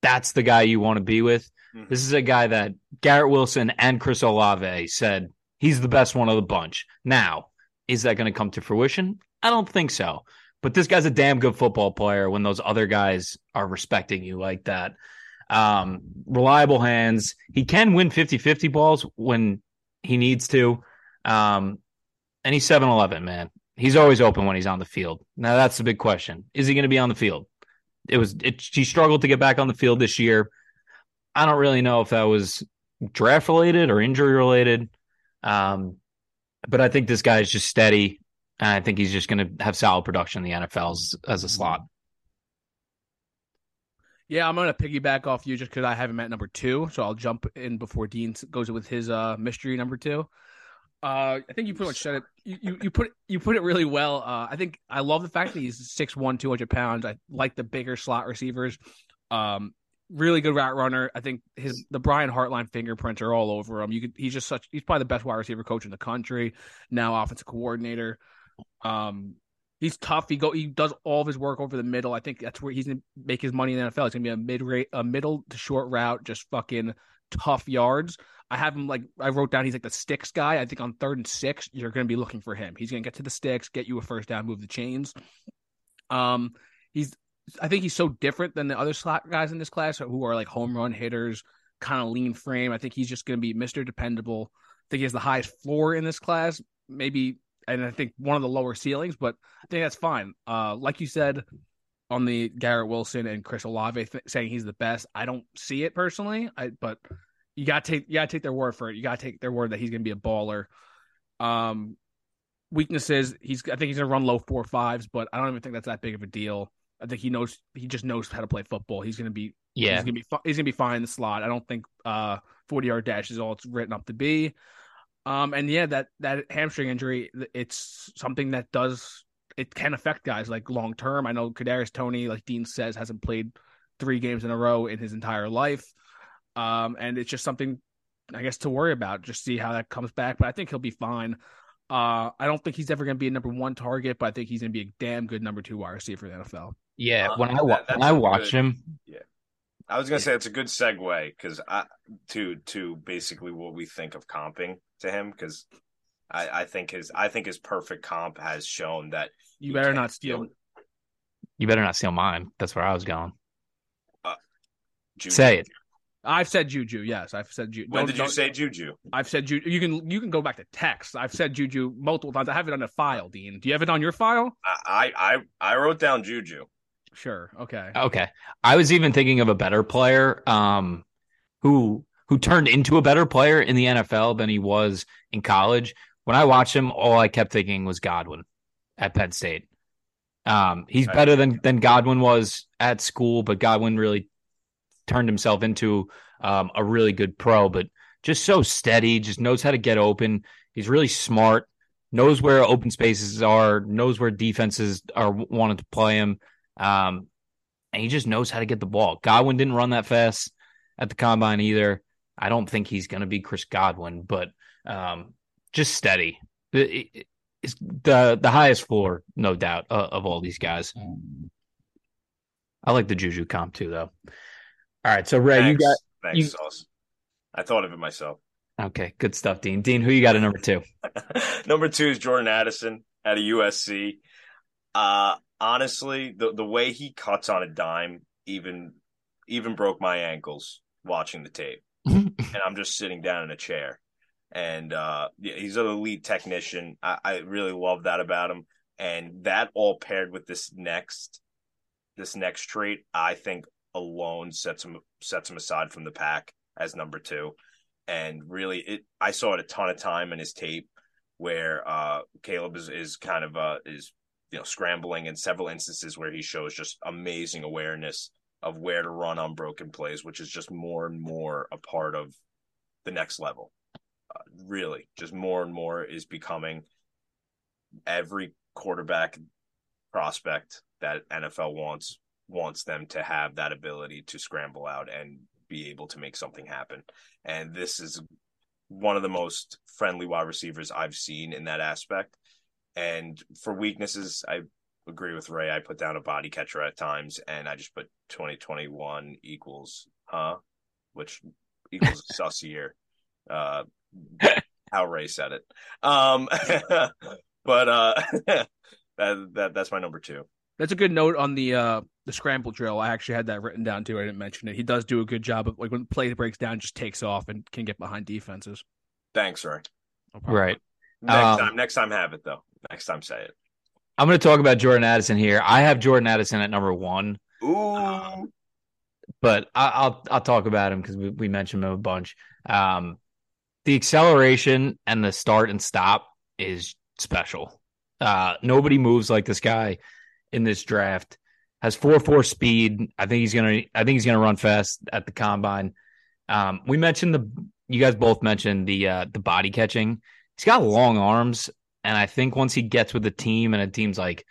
that's the guy you want to be with. Mm-hmm. This is a guy that Garrett Wilson and Chris Olave said he's the best one of the bunch. Now, is that going to come to fruition? I don't think so. But this guy's a damn good football player when those other guys are respecting you like that. Um, reliable hands. He can win 50 50 balls when he needs to. Um, and he's 7 11, man. He's always open when he's on the field. Now, that's the big question. Is he going to be on the field? It was, it, he struggled to get back on the field this year. I don't really know if that was draft related or injury related. Um, but I think this guy is just steady. And I think he's just going to have solid production in the NFL as, as a slot. Yeah, I'm going to piggyback off you just because I haven't met number two. So I'll jump in before Dean goes with his uh, mystery number two. Uh, I think you pretty much said it. You, you, you put it, you put it really well. Uh, I think I love the fact that he's 6'1", 200 pounds. I like the bigger slot receivers. Um, really good route runner. I think his the Brian Hartline fingerprints are all over him. You could he's just such he's probably the best wide receiver coach in the country. Now offensive coordinator. Um, he's tough. He go he does all of his work over the middle. I think that's where he's gonna make his money in the NFL. It's gonna be a mid rate, a middle to short route, just fucking tough yards. I have him like I wrote down. He's like the sticks guy. I think on third and six, you're gonna be looking for him. He's gonna get to the sticks, get you a first down, move the chains. Um, he's I think he's so different than the other slot guys in this class who are like home run hitters, kind of lean frame. I think he's just going to be Mr. Dependable. I think he has the highest floor in this class, maybe, and I think one of the lower ceilings, but I think that's fine. Uh, like you said on the Garrett Wilson and Chris Olave th- saying he's the best, I don't see it personally. I but you got to take you got to take their word for it. You got to take their word that he's going to be a baller. Um, weaknesses, he's I think he's going to run low four fives, but I don't even think that's that big of a deal. I think he knows he just knows how to play football. He's gonna be yeah. He's gonna be he's gonna be fine in the slot. I don't think uh 40 yard dash is all it's written up to be. Um and yeah, that that hamstring injury, it's something that does it can affect guys like long term. I know Kadarius Toney, like Dean says, hasn't played three games in a row in his entire life. Um and it's just something I guess to worry about. Just see how that comes back. But I think he'll be fine. Uh, I don't think he's ever going to be a number one target, but I think he's going to be a damn good number two wide receiver for the NFL. Yeah, uh, when I that, when I watch him, yeah, I was gonna say it's a good segue because I to to basically what we think of comping to him because I, I think his I think his perfect comp has shown that you better not steal. You better not steal mine. That's where I was going. Uh, Say it. I've said Juju. Yes, I've said Juju. When did you say Juju? I've said Juju. You can you can go back to text. I've said Juju multiple times. I have it on a file, Dean. Do you have it on your file? I I I wrote down Juju. Sure. Okay. Okay. I was even thinking of a better player um, who who turned into a better player in the NFL than he was in college. When I watched him, all I kept thinking was Godwin at Penn State. Um, he's better than than Godwin was at school, but Godwin really turned himself into um, a really good pro. But just so steady, just knows how to get open. He's really smart, knows where open spaces are, knows where defenses are wanting to play him. Um, and he just knows how to get the ball. Godwin didn't run that fast at the combine either. I don't think he's going to be Chris Godwin, but um, just steady. It's the the highest floor, no doubt, uh, of all these guys. I like the Juju comp too, though. All right, so Ray, thanks, you got thanks, you... Sauce. I thought of it myself. Okay, good stuff, Dean. Dean, who you got at number two? number two is Jordan Addison at a USC. Uh, honestly, the the way he cuts on a dime even even broke my ankles watching the tape. and I'm just sitting down in a chair. And uh, yeah, he's an elite technician. I, I really love that about him. And that all paired with this next this next trait, I think alone sets him sets him aside from the pack as number two. And really it I saw it a ton of time in his tape where uh Caleb is, is kind of uh is you know scrambling in several instances where he shows just amazing awareness of where to run on broken plays, which is just more and more a part of the next level. Uh, really, just more and more is becoming every quarterback prospect that NFL wants wants them to have that ability to scramble out and be able to make something happen. And this is one of the most friendly wide receivers I've seen in that aspect. And for weaknesses, I agree with Ray. I put down a body catcher at times, and I just put 2021 equals, huh? Which equals a sus year. Uh, how Ray said it. Um, but uh, that, that that's my number two. That's a good note on the uh the scramble drill. I actually had that written down too. I didn't mention it. He does do a good job of like when play breaks down, just takes off and can get behind defenses. Thanks, Ray. No Right. Next Um, time, next time, have it though. Next time, say it. I'm going to talk about Jordan Addison here. I have Jordan Addison at number one, Ooh, but I, I'll I'll talk about him because we, we mentioned him a bunch. Um, the acceleration and the start and stop is special. Uh, nobody moves like this guy in this draft. Has four four speed. I think he's gonna. I think he's gonna run fast at the combine. Um, we mentioned the. You guys both mentioned the uh, the body catching. He's got long arms, and I think once he gets with the team, and a team's like,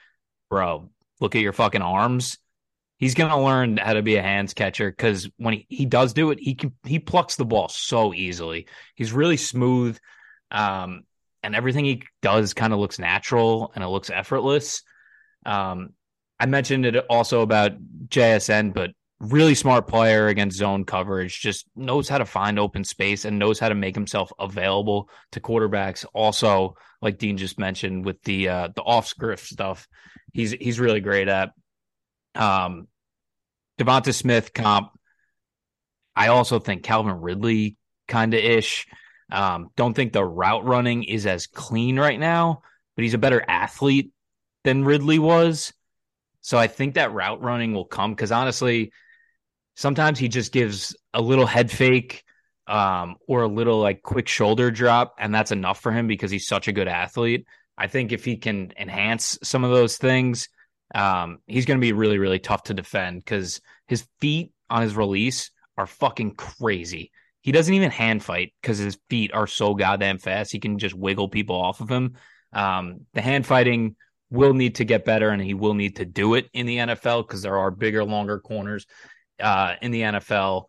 "Bro, look at your fucking arms," he's gonna learn how to be a hands catcher. Because when he, he does do it, he can he plucks the ball so easily. He's really smooth, um, and everything he does kind of looks natural and it looks effortless. Um, I mentioned it also about JSN, but really smart player against zone coverage, just knows how to find open space and knows how to make himself available to quarterbacks. Also, like Dean just mentioned with the uh, the off script stuff, he's he's really great at. Um, Devonta Smith comp. I also think Calvin Ridley kind of ish. Um, don't think the route running is as clean right now, but he's a better athlete than Ridley was. So I think that route running will come because honestly, sometimes he just gives a little head fake um, or a little like quick shoulder drop, and that's enough for him because he's such a good athlete. I think if he can enhance some of those things, um, he's going to be really, really tough to defend because his feet on his release are fucking crazy. He doesn't even hand fight because his feet are so goddamn fast. He can just wiggle people off of him. Um, the hand fighting will need to get better, and he will need to do it in the NFL because there are bigger, longer corners uh, in the NFL.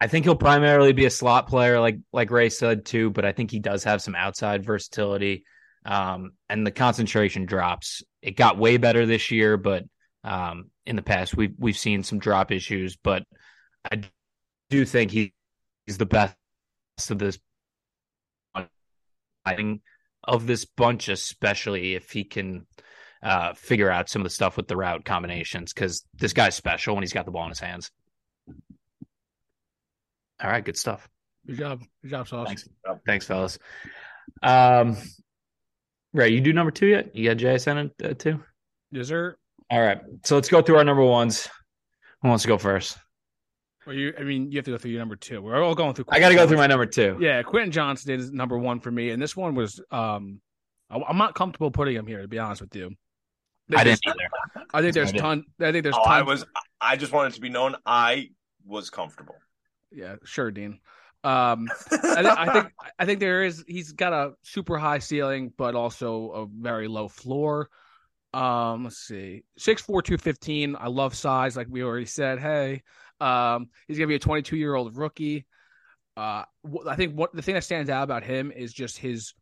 I think he'll primarily be a slot player, like like Ray said too. But I think he does have some outside versatility, um, and the concentration drops. It got way better this year, but um, in the past we've we've seen some drop issues. But I do think he, he's the best of this of this bunch, especially if he can uh, figure out some of the stuff with the route combinations. Because this guy's special when he's got the ball in his hands. All right, good stuff. Good job. Good job, Sauce. Thanks, thanks, fellas. Um, Ray, you do number two yet? You got JSN at uh, two? Yes, sir. All right, so let's go through our number ones. Who wants to go first? Well, you, I mean, you have to go through your number two. We're all going through. I got to go through my number two. Yeah, Quentin Johnston is number one for me, and this one was um, I, I'm not comfortable putting him here to be honest with you. I didn't either. I think there's I ton. I think there's. oh, ton, I was. I just wanted to be known. I was comfortable. Yeah, sure, Dean. Um, I, thi- I think I think there is. He's got a super high ceiling, but also a very low floor. Um, let's see, six four two fifteen. I love size, like we already said. Hey, um, he's gonna be a twenty two year old rookie. Uh, I think what the thing that stands out about him is just his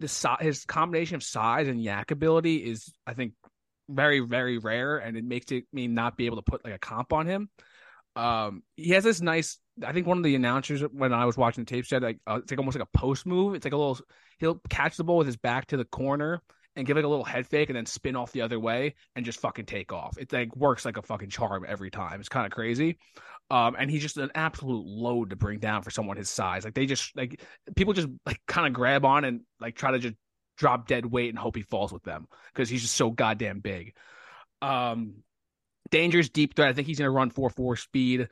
the his combination of size and YAC ability is, I think, very very rare, and it makes it me not be able to put like a comp on him. Um, he has this nice. I think one of the announcers when I was watching the tape said like uh, it's like almost like a post move. It's like a little. He'll catch the ball with his back to the corner and give like a little head fake and then spin off the other way and just fucking take off. It like works like a fucking charm every time. It's kind of crazy. Um, and he's just an absolute load to bring down for someone his size. Like they just like people just like kind of grab on and like try to just drop dead weight and hope he falls with them because he's just so goddamn big. Um, dangerous deep threat. I think he's gonna run four four speed.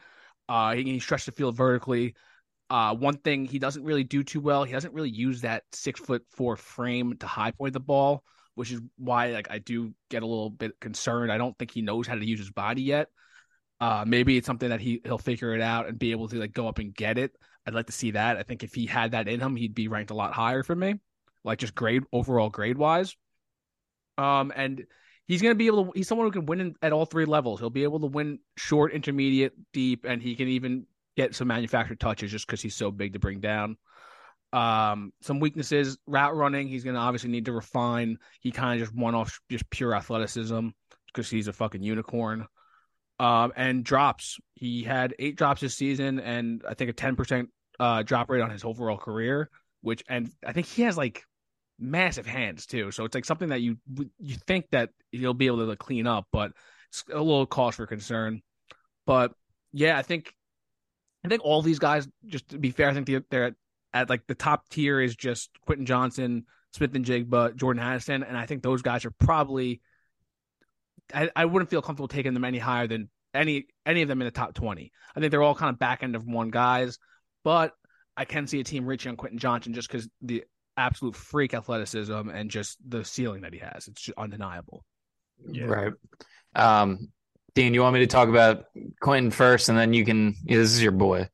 Uh, he can stretch the field vertically. Uh, one thing he doesn't really do too well, he doesn't really use that six foot four frame to high point the ball, which is why like I do get a little bit concerned. I don't think he knows how to use his body yet. Uh, maybe it's something that he he'll figure it out and be able to like go up and get it. I'd like to see that. I think if he had that in him, he'd be ranked a lot higher for me, like just grade overall grade wise. Um, and he's going to be able to. He's someone who can win in, at all three levels. He'll be able to win short, intermediate, deep, and he can even get some manufactured touches just because he's so big to bring down. Um, some weaknesses, route running, he's going to obviously need to refine. He kind of just won off just pure athleticism because he's a fucking unicorn. Um, and drops, he had eight drops this season, and I think a ten percent uh, drop rate on his overall career. Which, and I think he has like massive hands too. So it's like something that you you think that he'll be able to clean up, but it's a little cause for concern. But yeah, I think I think all these guys, just to be fair, I think they're at, at like the top tier is just Quentin Johnston, Smith-Njigba, Jordan Addison, and I think those guys are probably. I, I wouldn't feel comfortable taking them any higher than any any of them in the top twenty. I think they're all kind of back end of one guys, but I can see a team reaching on Quentin Johnston just because the absolute freak athleticism and just the ceiling that he has. It's undeniable. Yeah. Right. Um, Dean, you want me to talk about Quentin first, and then you can. Yeah, this is your boy.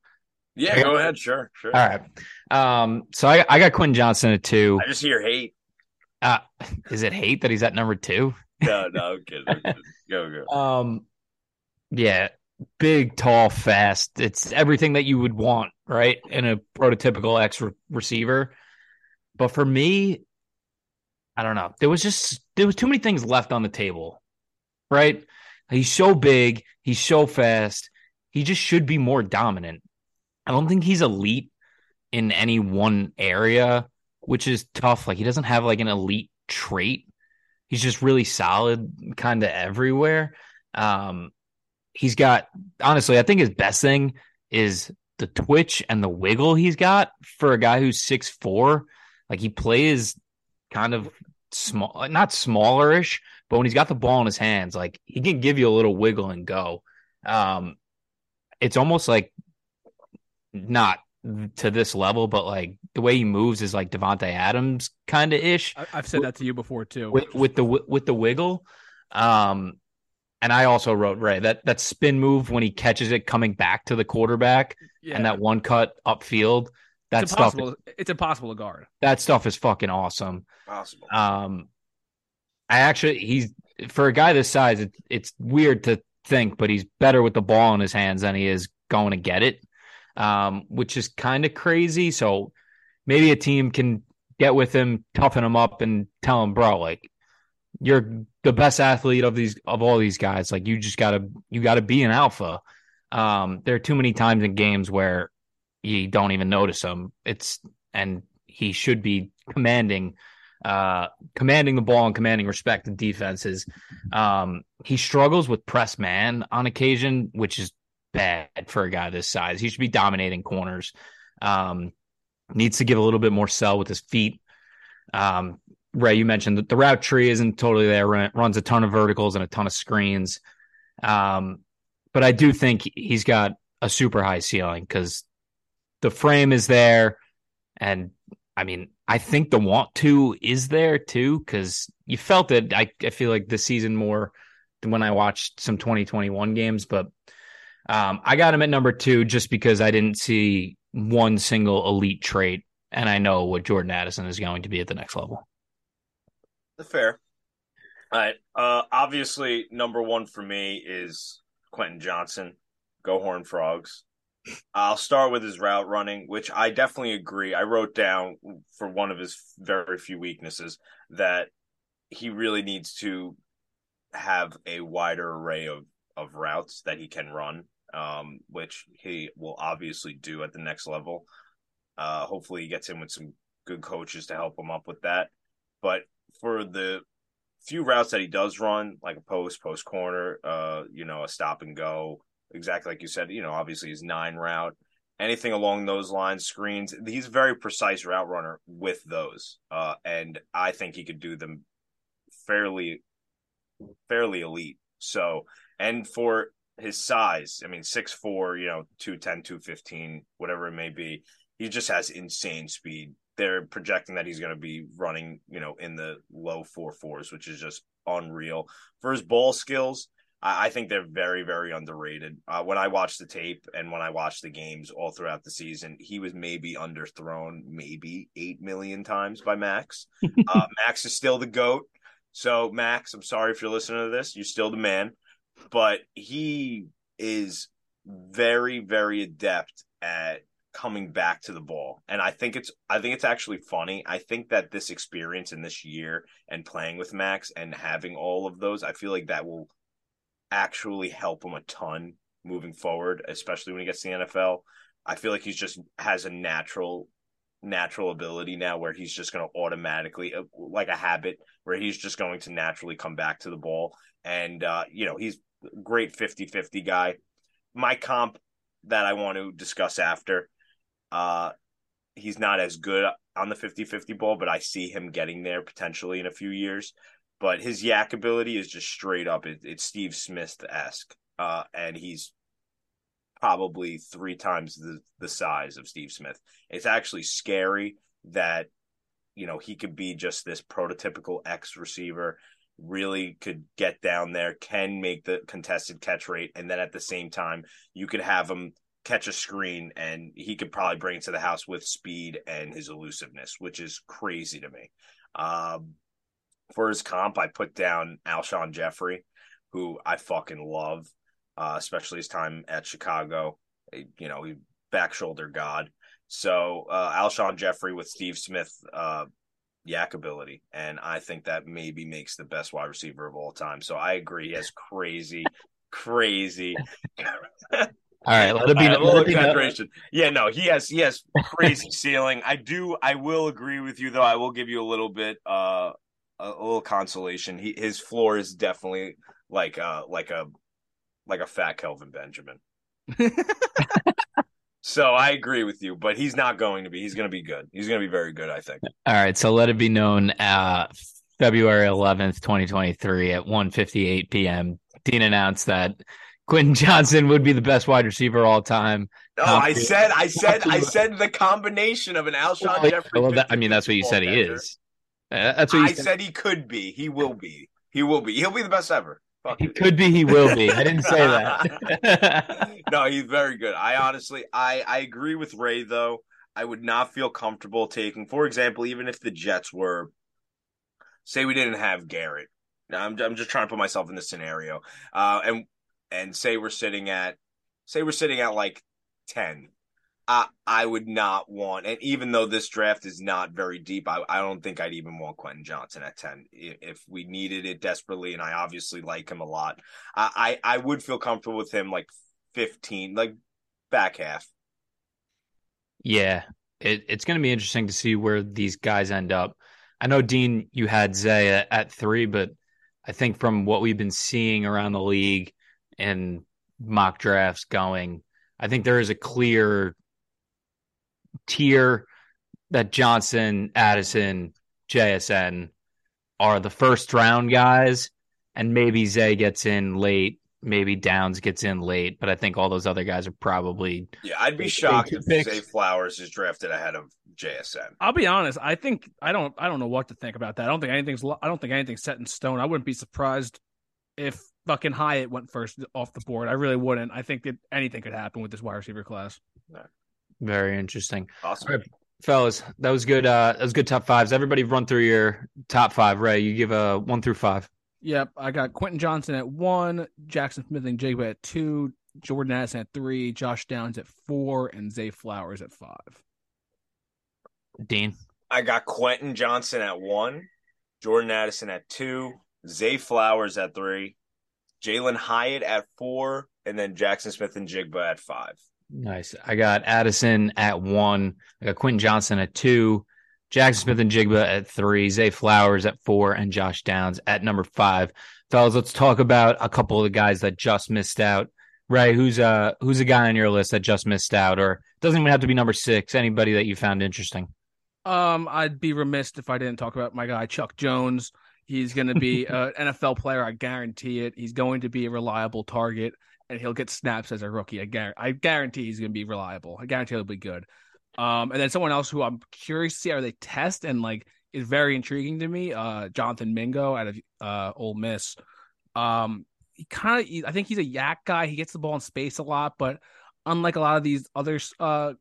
Yeah, go ahead. Sure, sure. All right. Um, so I I got Quentin Johnston at two. I just hear hate. Uh, is it hate that he's at number two? No, no, I'm kidding. go, go. Um, yeah, big, tall, fast. It's everything that you would want, right, in a prototypical X re- receiver. But for me, I don't know. There was just there was too many things left on the table, right? He's so big, he's so fast. He just should be more dominant. I don't think he's elite in any one area, which is tough. Like he doesn't have like an elite trait. He's just really solid kind of everywhere. Um he's got honestly, I think his best thing is the twitch and the wiggle he's got for a guy who's six four like he plays kind of small, not smallerish, but when he's got the ball in his hands, like he can give you a little wiggle and go. Um, it's almost like not to this level, but like the way he moves is like Davante Adams kind of ish. I've said that to you before too. With, with the with the wiggle, um, and I also wrote Ray that that spin move when he catches it coming back to the quarterback, yeah. and that one cut upfield. That it's stuff impossible. it's impossible to guard. That stuff is fucking awesome. Possible. Um, I actually he's for a guy this size, it, it's weird to think, but he's better with the ball in his hands than he is going to get it, um, which is kind of crazy. So maybe a team can get with him, toughen him up, and tell him, bro, like you're the best athlete of these of all these guys. Like you just gotta you gotta be an alpha. Um, there are too many times in games where you don't even notice him. It's and he should be commanding uh commanding the ball and commanding respect to defenses. Um he struggles with press man on occasion, which is bad for a guy this size. He should be dominating corners. Um needs to give a little bit more sell with his feet. Um Ray, you mentioned that the route tree isn't totally there. Runs a ton of verticals and a ton of screens. Um, but I do think he's got a super high ceiling because the frame is there, and I mean, I think the want to is there too because you felt it. I, I feel like this season more than when I watched some 2021 games, but um, I got him at number two just because I didn't see one single elite trait, and I know what Jordan Addison is going to be at the next level. Fair. All right. Uh, obviously, number one for me is Quentin Johnston. Go Horn Frogs. I'll start with his route running, which I definitely agree. I wrote down for one of his very few weaknesses that he really needs to have a wider array of, of routes that he can run, um, which he will obviously do at the next level. Uh, hopefully, he gets in with some good coaches to help him up with that. But for the few routes that he does run, like a post, post corner, uh, you know, a stop and go, exactly like you said, you know, obviously his nine route, anything along those lines, screens. He's a very precise route runner with those. Uh, and I think he could do them fairly, fairly elite. So, and for his size, I mean, 6'4, you know, 210, 215, whatever it may be, he just has insane speed. They're projecting that he's going to be running, you know, in the low four fours, which is just unreal. For his ball skills, I, I think they're very, very underrated. Uh, when I watched the tape and when I watched the games all throughout the season, he was maybe underthrown maybe eight million times by Max. uh, Max is still the goat. So Max, I'm sorry if you're listening to this. You're still the man, but he is very, very adept at coming back to the ball. And I think it's I think it's actually funny. I think that this experience in this year and playing with Max and having all of those, I feel like that will actually help him a ton moving forward, especially when he gets to the NFL. I feel like he's just has a natural natural ability now where he's just going to automatically uh, like a habit where he's just going to naturally come back to the ball. And uh you know he's great 50-50 guy. My comp that I want to discuss after uh he's not as good on the 50-50 ball but I see him getting there potentially in a few years but his yak ability is just straight up it, it's Steve Smith-esque uh and he's probably three times the, the size of Steve Smith. It's actually scary that, you know, he could be just this prototypical X receiver, really could get down there, can make the contested catch rate. And then at the same time, you could have him catch a screen and he could probably bring it to the house with speed and his elusiveness, which is crazy to me. Um, for his comp, I put down Alshon Jeffery, who I fucking love uh, especially his time at Chicago. You know, he back shoulder god. So uh, Alshon Jeffery with Steve Smith uh, YAC ability, and I think that maybe makes the best wide receiver of all time. So I agree. He has crazy, crazy. All right, let it be. Right, let it be yeah, no, he has he has crazy ceiling. I do. I will agree with you though. I will give you a little bit, uh, a, little consolation. He his floor is definitely like uh like a like a fat Kelvin Benjamin. so I agree with you, but he's not going to be. He's going to be good. He's going to be very good, I think. All right, so let it be known uh February 11th, 2023 at 1:58 p.m. Dean announced that Quentin Johnston would be the best wide receiver all time. No, I said, I said, I said the combination of an Alshon well, Jeffery. Well, that, I mean, that's what you said he is. That's what I said. said he could be. He will be. He will be. He'll be the best ever. He could be. He will be. I didn't say that. no, he's very good. I honestly, I I agree with Ray though. I would not feel comfortable taking, for example, even if the Jets were, say, we didn't have Garrett. I'm I'm just trying to put myself in this scenario, uh, and and say we're sitting at, say we're sitting at like ten, I I would not want, and even though this draft is not very deep, I, I don't think I'd even want Quentin Johnston at ten if we needed it desperately, and I obviously like him a lot. I I, I would feel comfortable with him like fifteen, like back half. Yeah, it, it's going to be interesting to see where these guys end up. I know Dean, you had Zay at, at three, but I think from what we've been seeing around the league and mock drafts going, I think there is a clear tier that Johnston, Addison, JSN are the first round guys, and maybe Zay gets in late, maybe Downs gets in late, but I think all those other guys are probably yeah. I'd be shocked if picks. Zay Flowers is drafted ahead of JSN. I'll be honest. I think I don't. I don't know what to think about that. I don't think anything's. I don't think anything's set in stone. I wouldn't be surprised if fucking Hyatt went first off the board. I really wouldn't. I think that anything could happen with this wide receiver class. Very interesting. Awesome. Right, fellas, that was good. Uh, that was good top fives. Everybody run through your top five. Ray, you give a one through five. Yep, I got Quentin Johnston at one, Jaxon Smith-Njigba at two, Jordan Addison at three, Josh Downs at four, and Zay Flowers at five. Dean, I got Quentin Johnston at one, Jordan Addison at two, Zay Flowers at three, Jalin Hyatt at four, and then Jaxon Smith-Njigba at five. Nice. I got Addison at one. I got Quentin Johnston at two. Jaxon Smith-Njigba at three. Zay Flowers at four. And Josh Downs at number five. Fellas, let's talk about a couple of the guys that just missed out. Ray, who's uh who's a guy on your list that just missed out, or doesn't even have to be number six? Anybody that you found interesting? Um, I'd be remiss if I didn't talk about my guy Chuck Jones. He's going to be an NFL player. I guarantee it. He's going to be a reliable target and he'll get snaps as a rookie. I guarantee, I guarantee he's going to be reliable. I guarantee he'll be good. Um, and then someone else who I'm curious to see how they test and like is very intriguing to me. Uh, Jonathan Mingo out of uh Ole Miss. Um, he kind of, I think he's a YAC guy. He gets the ball in space a lot, but unlike a lot of these others, uh,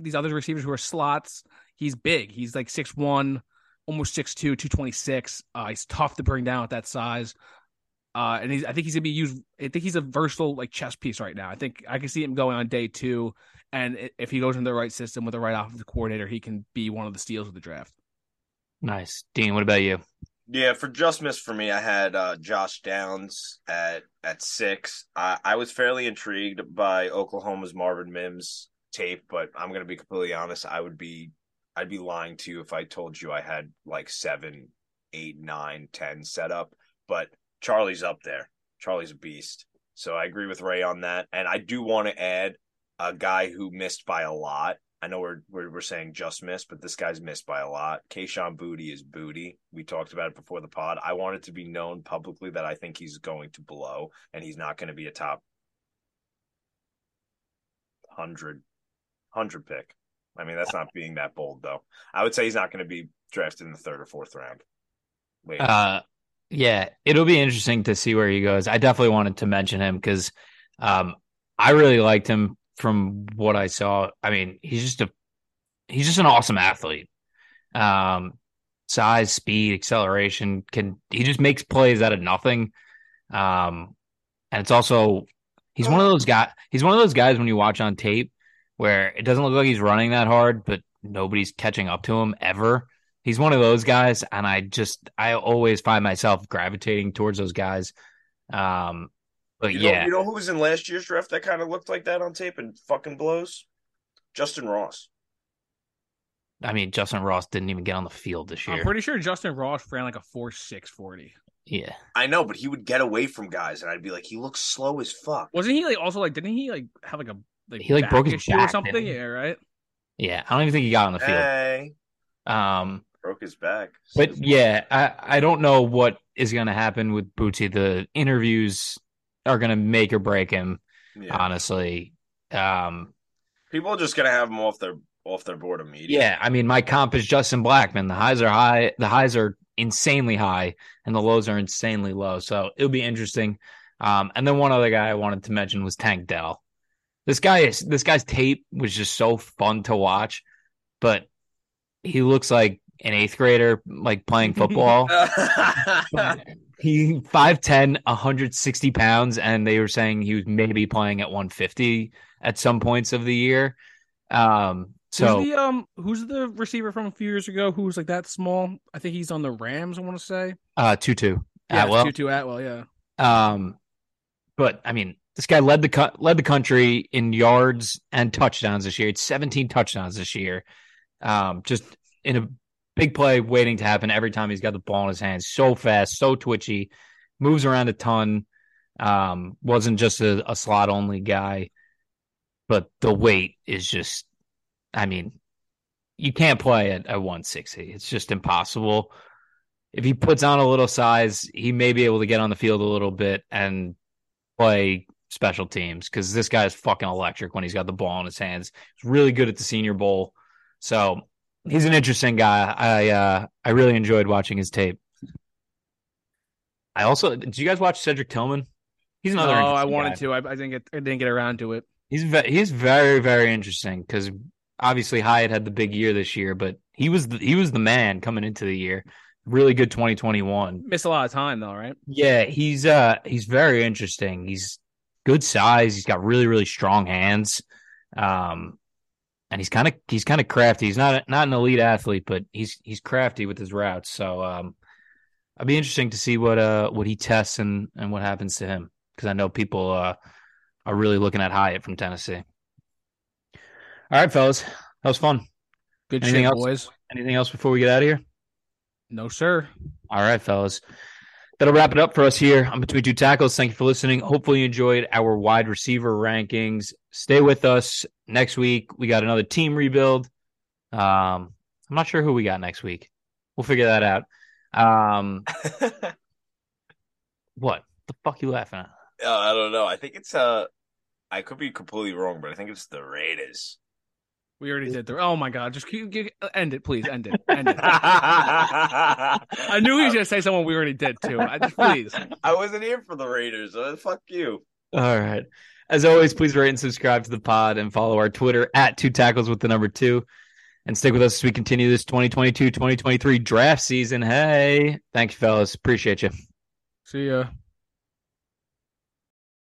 these other receivers who are slots, he's big. He's like six one, almost 6'2", 226. Uh, he's tough to bring down at that size. Uh, and he's I think he's gonna be used. I think he's a versatile like chess piece right now. I think I can see him going on day two, and if he goes in the right system with the right offensive coordinator, he can be one of the steals of the draft. Nice, Dean. What about you? Yeah, for just miss for me, I had uh, Josh Downs at at six. I, I was fairly intrigued by Oklahoma's Marvin Mims tape, but I'm going to be completely honest. I would be I'd be lying to you if I told you I had like seven, eight, nine, ten set up. But Charlie's up there. Charlie's a beast. So I agree with Ray on that. And I do want to add a guy who missed by a lot. I know we're, we're, saying just missed, but this guy's missed by a lot. Kayshon Booty is booty. We talked about it before the pod. I want it to be known publicly that I think he's going to blow, and he's not going to be a top 100, 100 pick. I mean, that's not being that bold, though. I would say he's not going to be drafted in the third or fourth round. Wait. Uh, yeah, it'll be interesting to see where he goes. I definitely wanted to mention him because um, I really liked him from what I saw. I mean, he's just a he's just an awesome athlete. Um, size, speed, acceleration can he just makes plays out of nothing. Um, and it's also he's one of those guys. He's one of those guys when you watch on tape where it doesn't look like he's running that hard, but nobody's catching up to him ever. He's one of those guys, and I just I always find myself gravitating towards those guys. Um, but you yeah, know, you know who was in last year's draft that kind of looked like that on tape and fucking blows? Justin Ross. I mean, Justin Ross didn't even get on the field this year. I'm pretty sure Justin Ross ran like a four six forty. Yeah, I know, but he would get away from guys, and I'd be like, he looks slow as fuck. Wasn't he like also like? Didn't he like have like a like He, like, back broke his issue or something? Yeah, right. yeah. I don't even think he got on the field. Hey, Um, broke his back. but yeah, I I don't know what is going to happen with Bootsy. The interviews are going to make or break him. Yeah. Honestly, um, People are just gonna have him off their off their board immediately. Yeah, I mean, my comp is Justin Blackmon. The highs are high, the highs are insanely high, and the lows are insanely low. So it'll be interesting. Um, and then one other guy I wanted to mention was Tank Dell. This guy is this guy's tape was just so fun to watch, but he looks like an eighth grader, like playing football. he 5'10, 160 pounds, and they were saying he was maybe playing at 150 at some points of the year. Um, so who's the um who's the receiver from a few years ago who was like that small? I think he's on the Rams. I want to say. uh two two. Yeah, Atwell. Tutu Atwell. Yeah. Um, but I mean, this guy led the co- led the country in yards and touchdowns this year. It's 17 touchdowns this year. Um, just in a big play waiting to happen every time he's got the ball in his hands. So fast, so twitchy, moves around a ton. Um, wasn't just a, a slot only guy, but the weight is just. I mean, you can't play at, at 160. It's just impossible if he puts on a little size, he may be able to get on the field a little bit and play special teams because this guy is fucking electric when he's got the ball in his hands. He's really good at the Senior Bowl, so he's an interesting guy. I uh, I really enjoyed watching his tape. I also did you guys watch Cedric Tillman? He's No, another. I wanted guy. to. I, I didn't get. I didn't get around to it. He's ve- he's very very interesting because obviously Hyatt had the big year this year, but he was the, he was the man coming into the year. Really good 2021. Missed a lot of time though, right? Yeah, he's uh he's very interesting. He's good size. He's got really really strong hands. Um and he's kind of he's kind of crafty. He's not not an elite athlete, but he's he's crafty with his routes. So um I'd be interesting to see what uh what he tests and and what happens to him because I know people uh are really looking at Hyatt from Tennessee. All right, fellas. That was fun. Good Anything shit, else? boys. Anything else before we get out of here? No, sir. All right, fellas. That'll wrap it up for us here on Between Two Tackles. Thank you for listening. Hopefully, you enjoyed our wide receiver rankings. Stay with us next week. We got another team rebuild. Um, I'm not sure who we got next week. We'll figure that out. Um, what the fuck you laughing at? Uh, I don't know. I think it's uh I could be completely wrong, but I think it's the Raiders. We already did the. Oh my god! Just keep, keep- end it, please. End it. End it. I I knew he was gonna say someone we already did too. I please. I wasn't here for the Raiders. Uh, fuck you. All right. As always, please rate and subscribe to the pod and follow our Twitter at two tackles with the number two. And stick with us as we continue this 2022 2023 draft season. Hey, thank you, fellas. Appreciate you. See ya.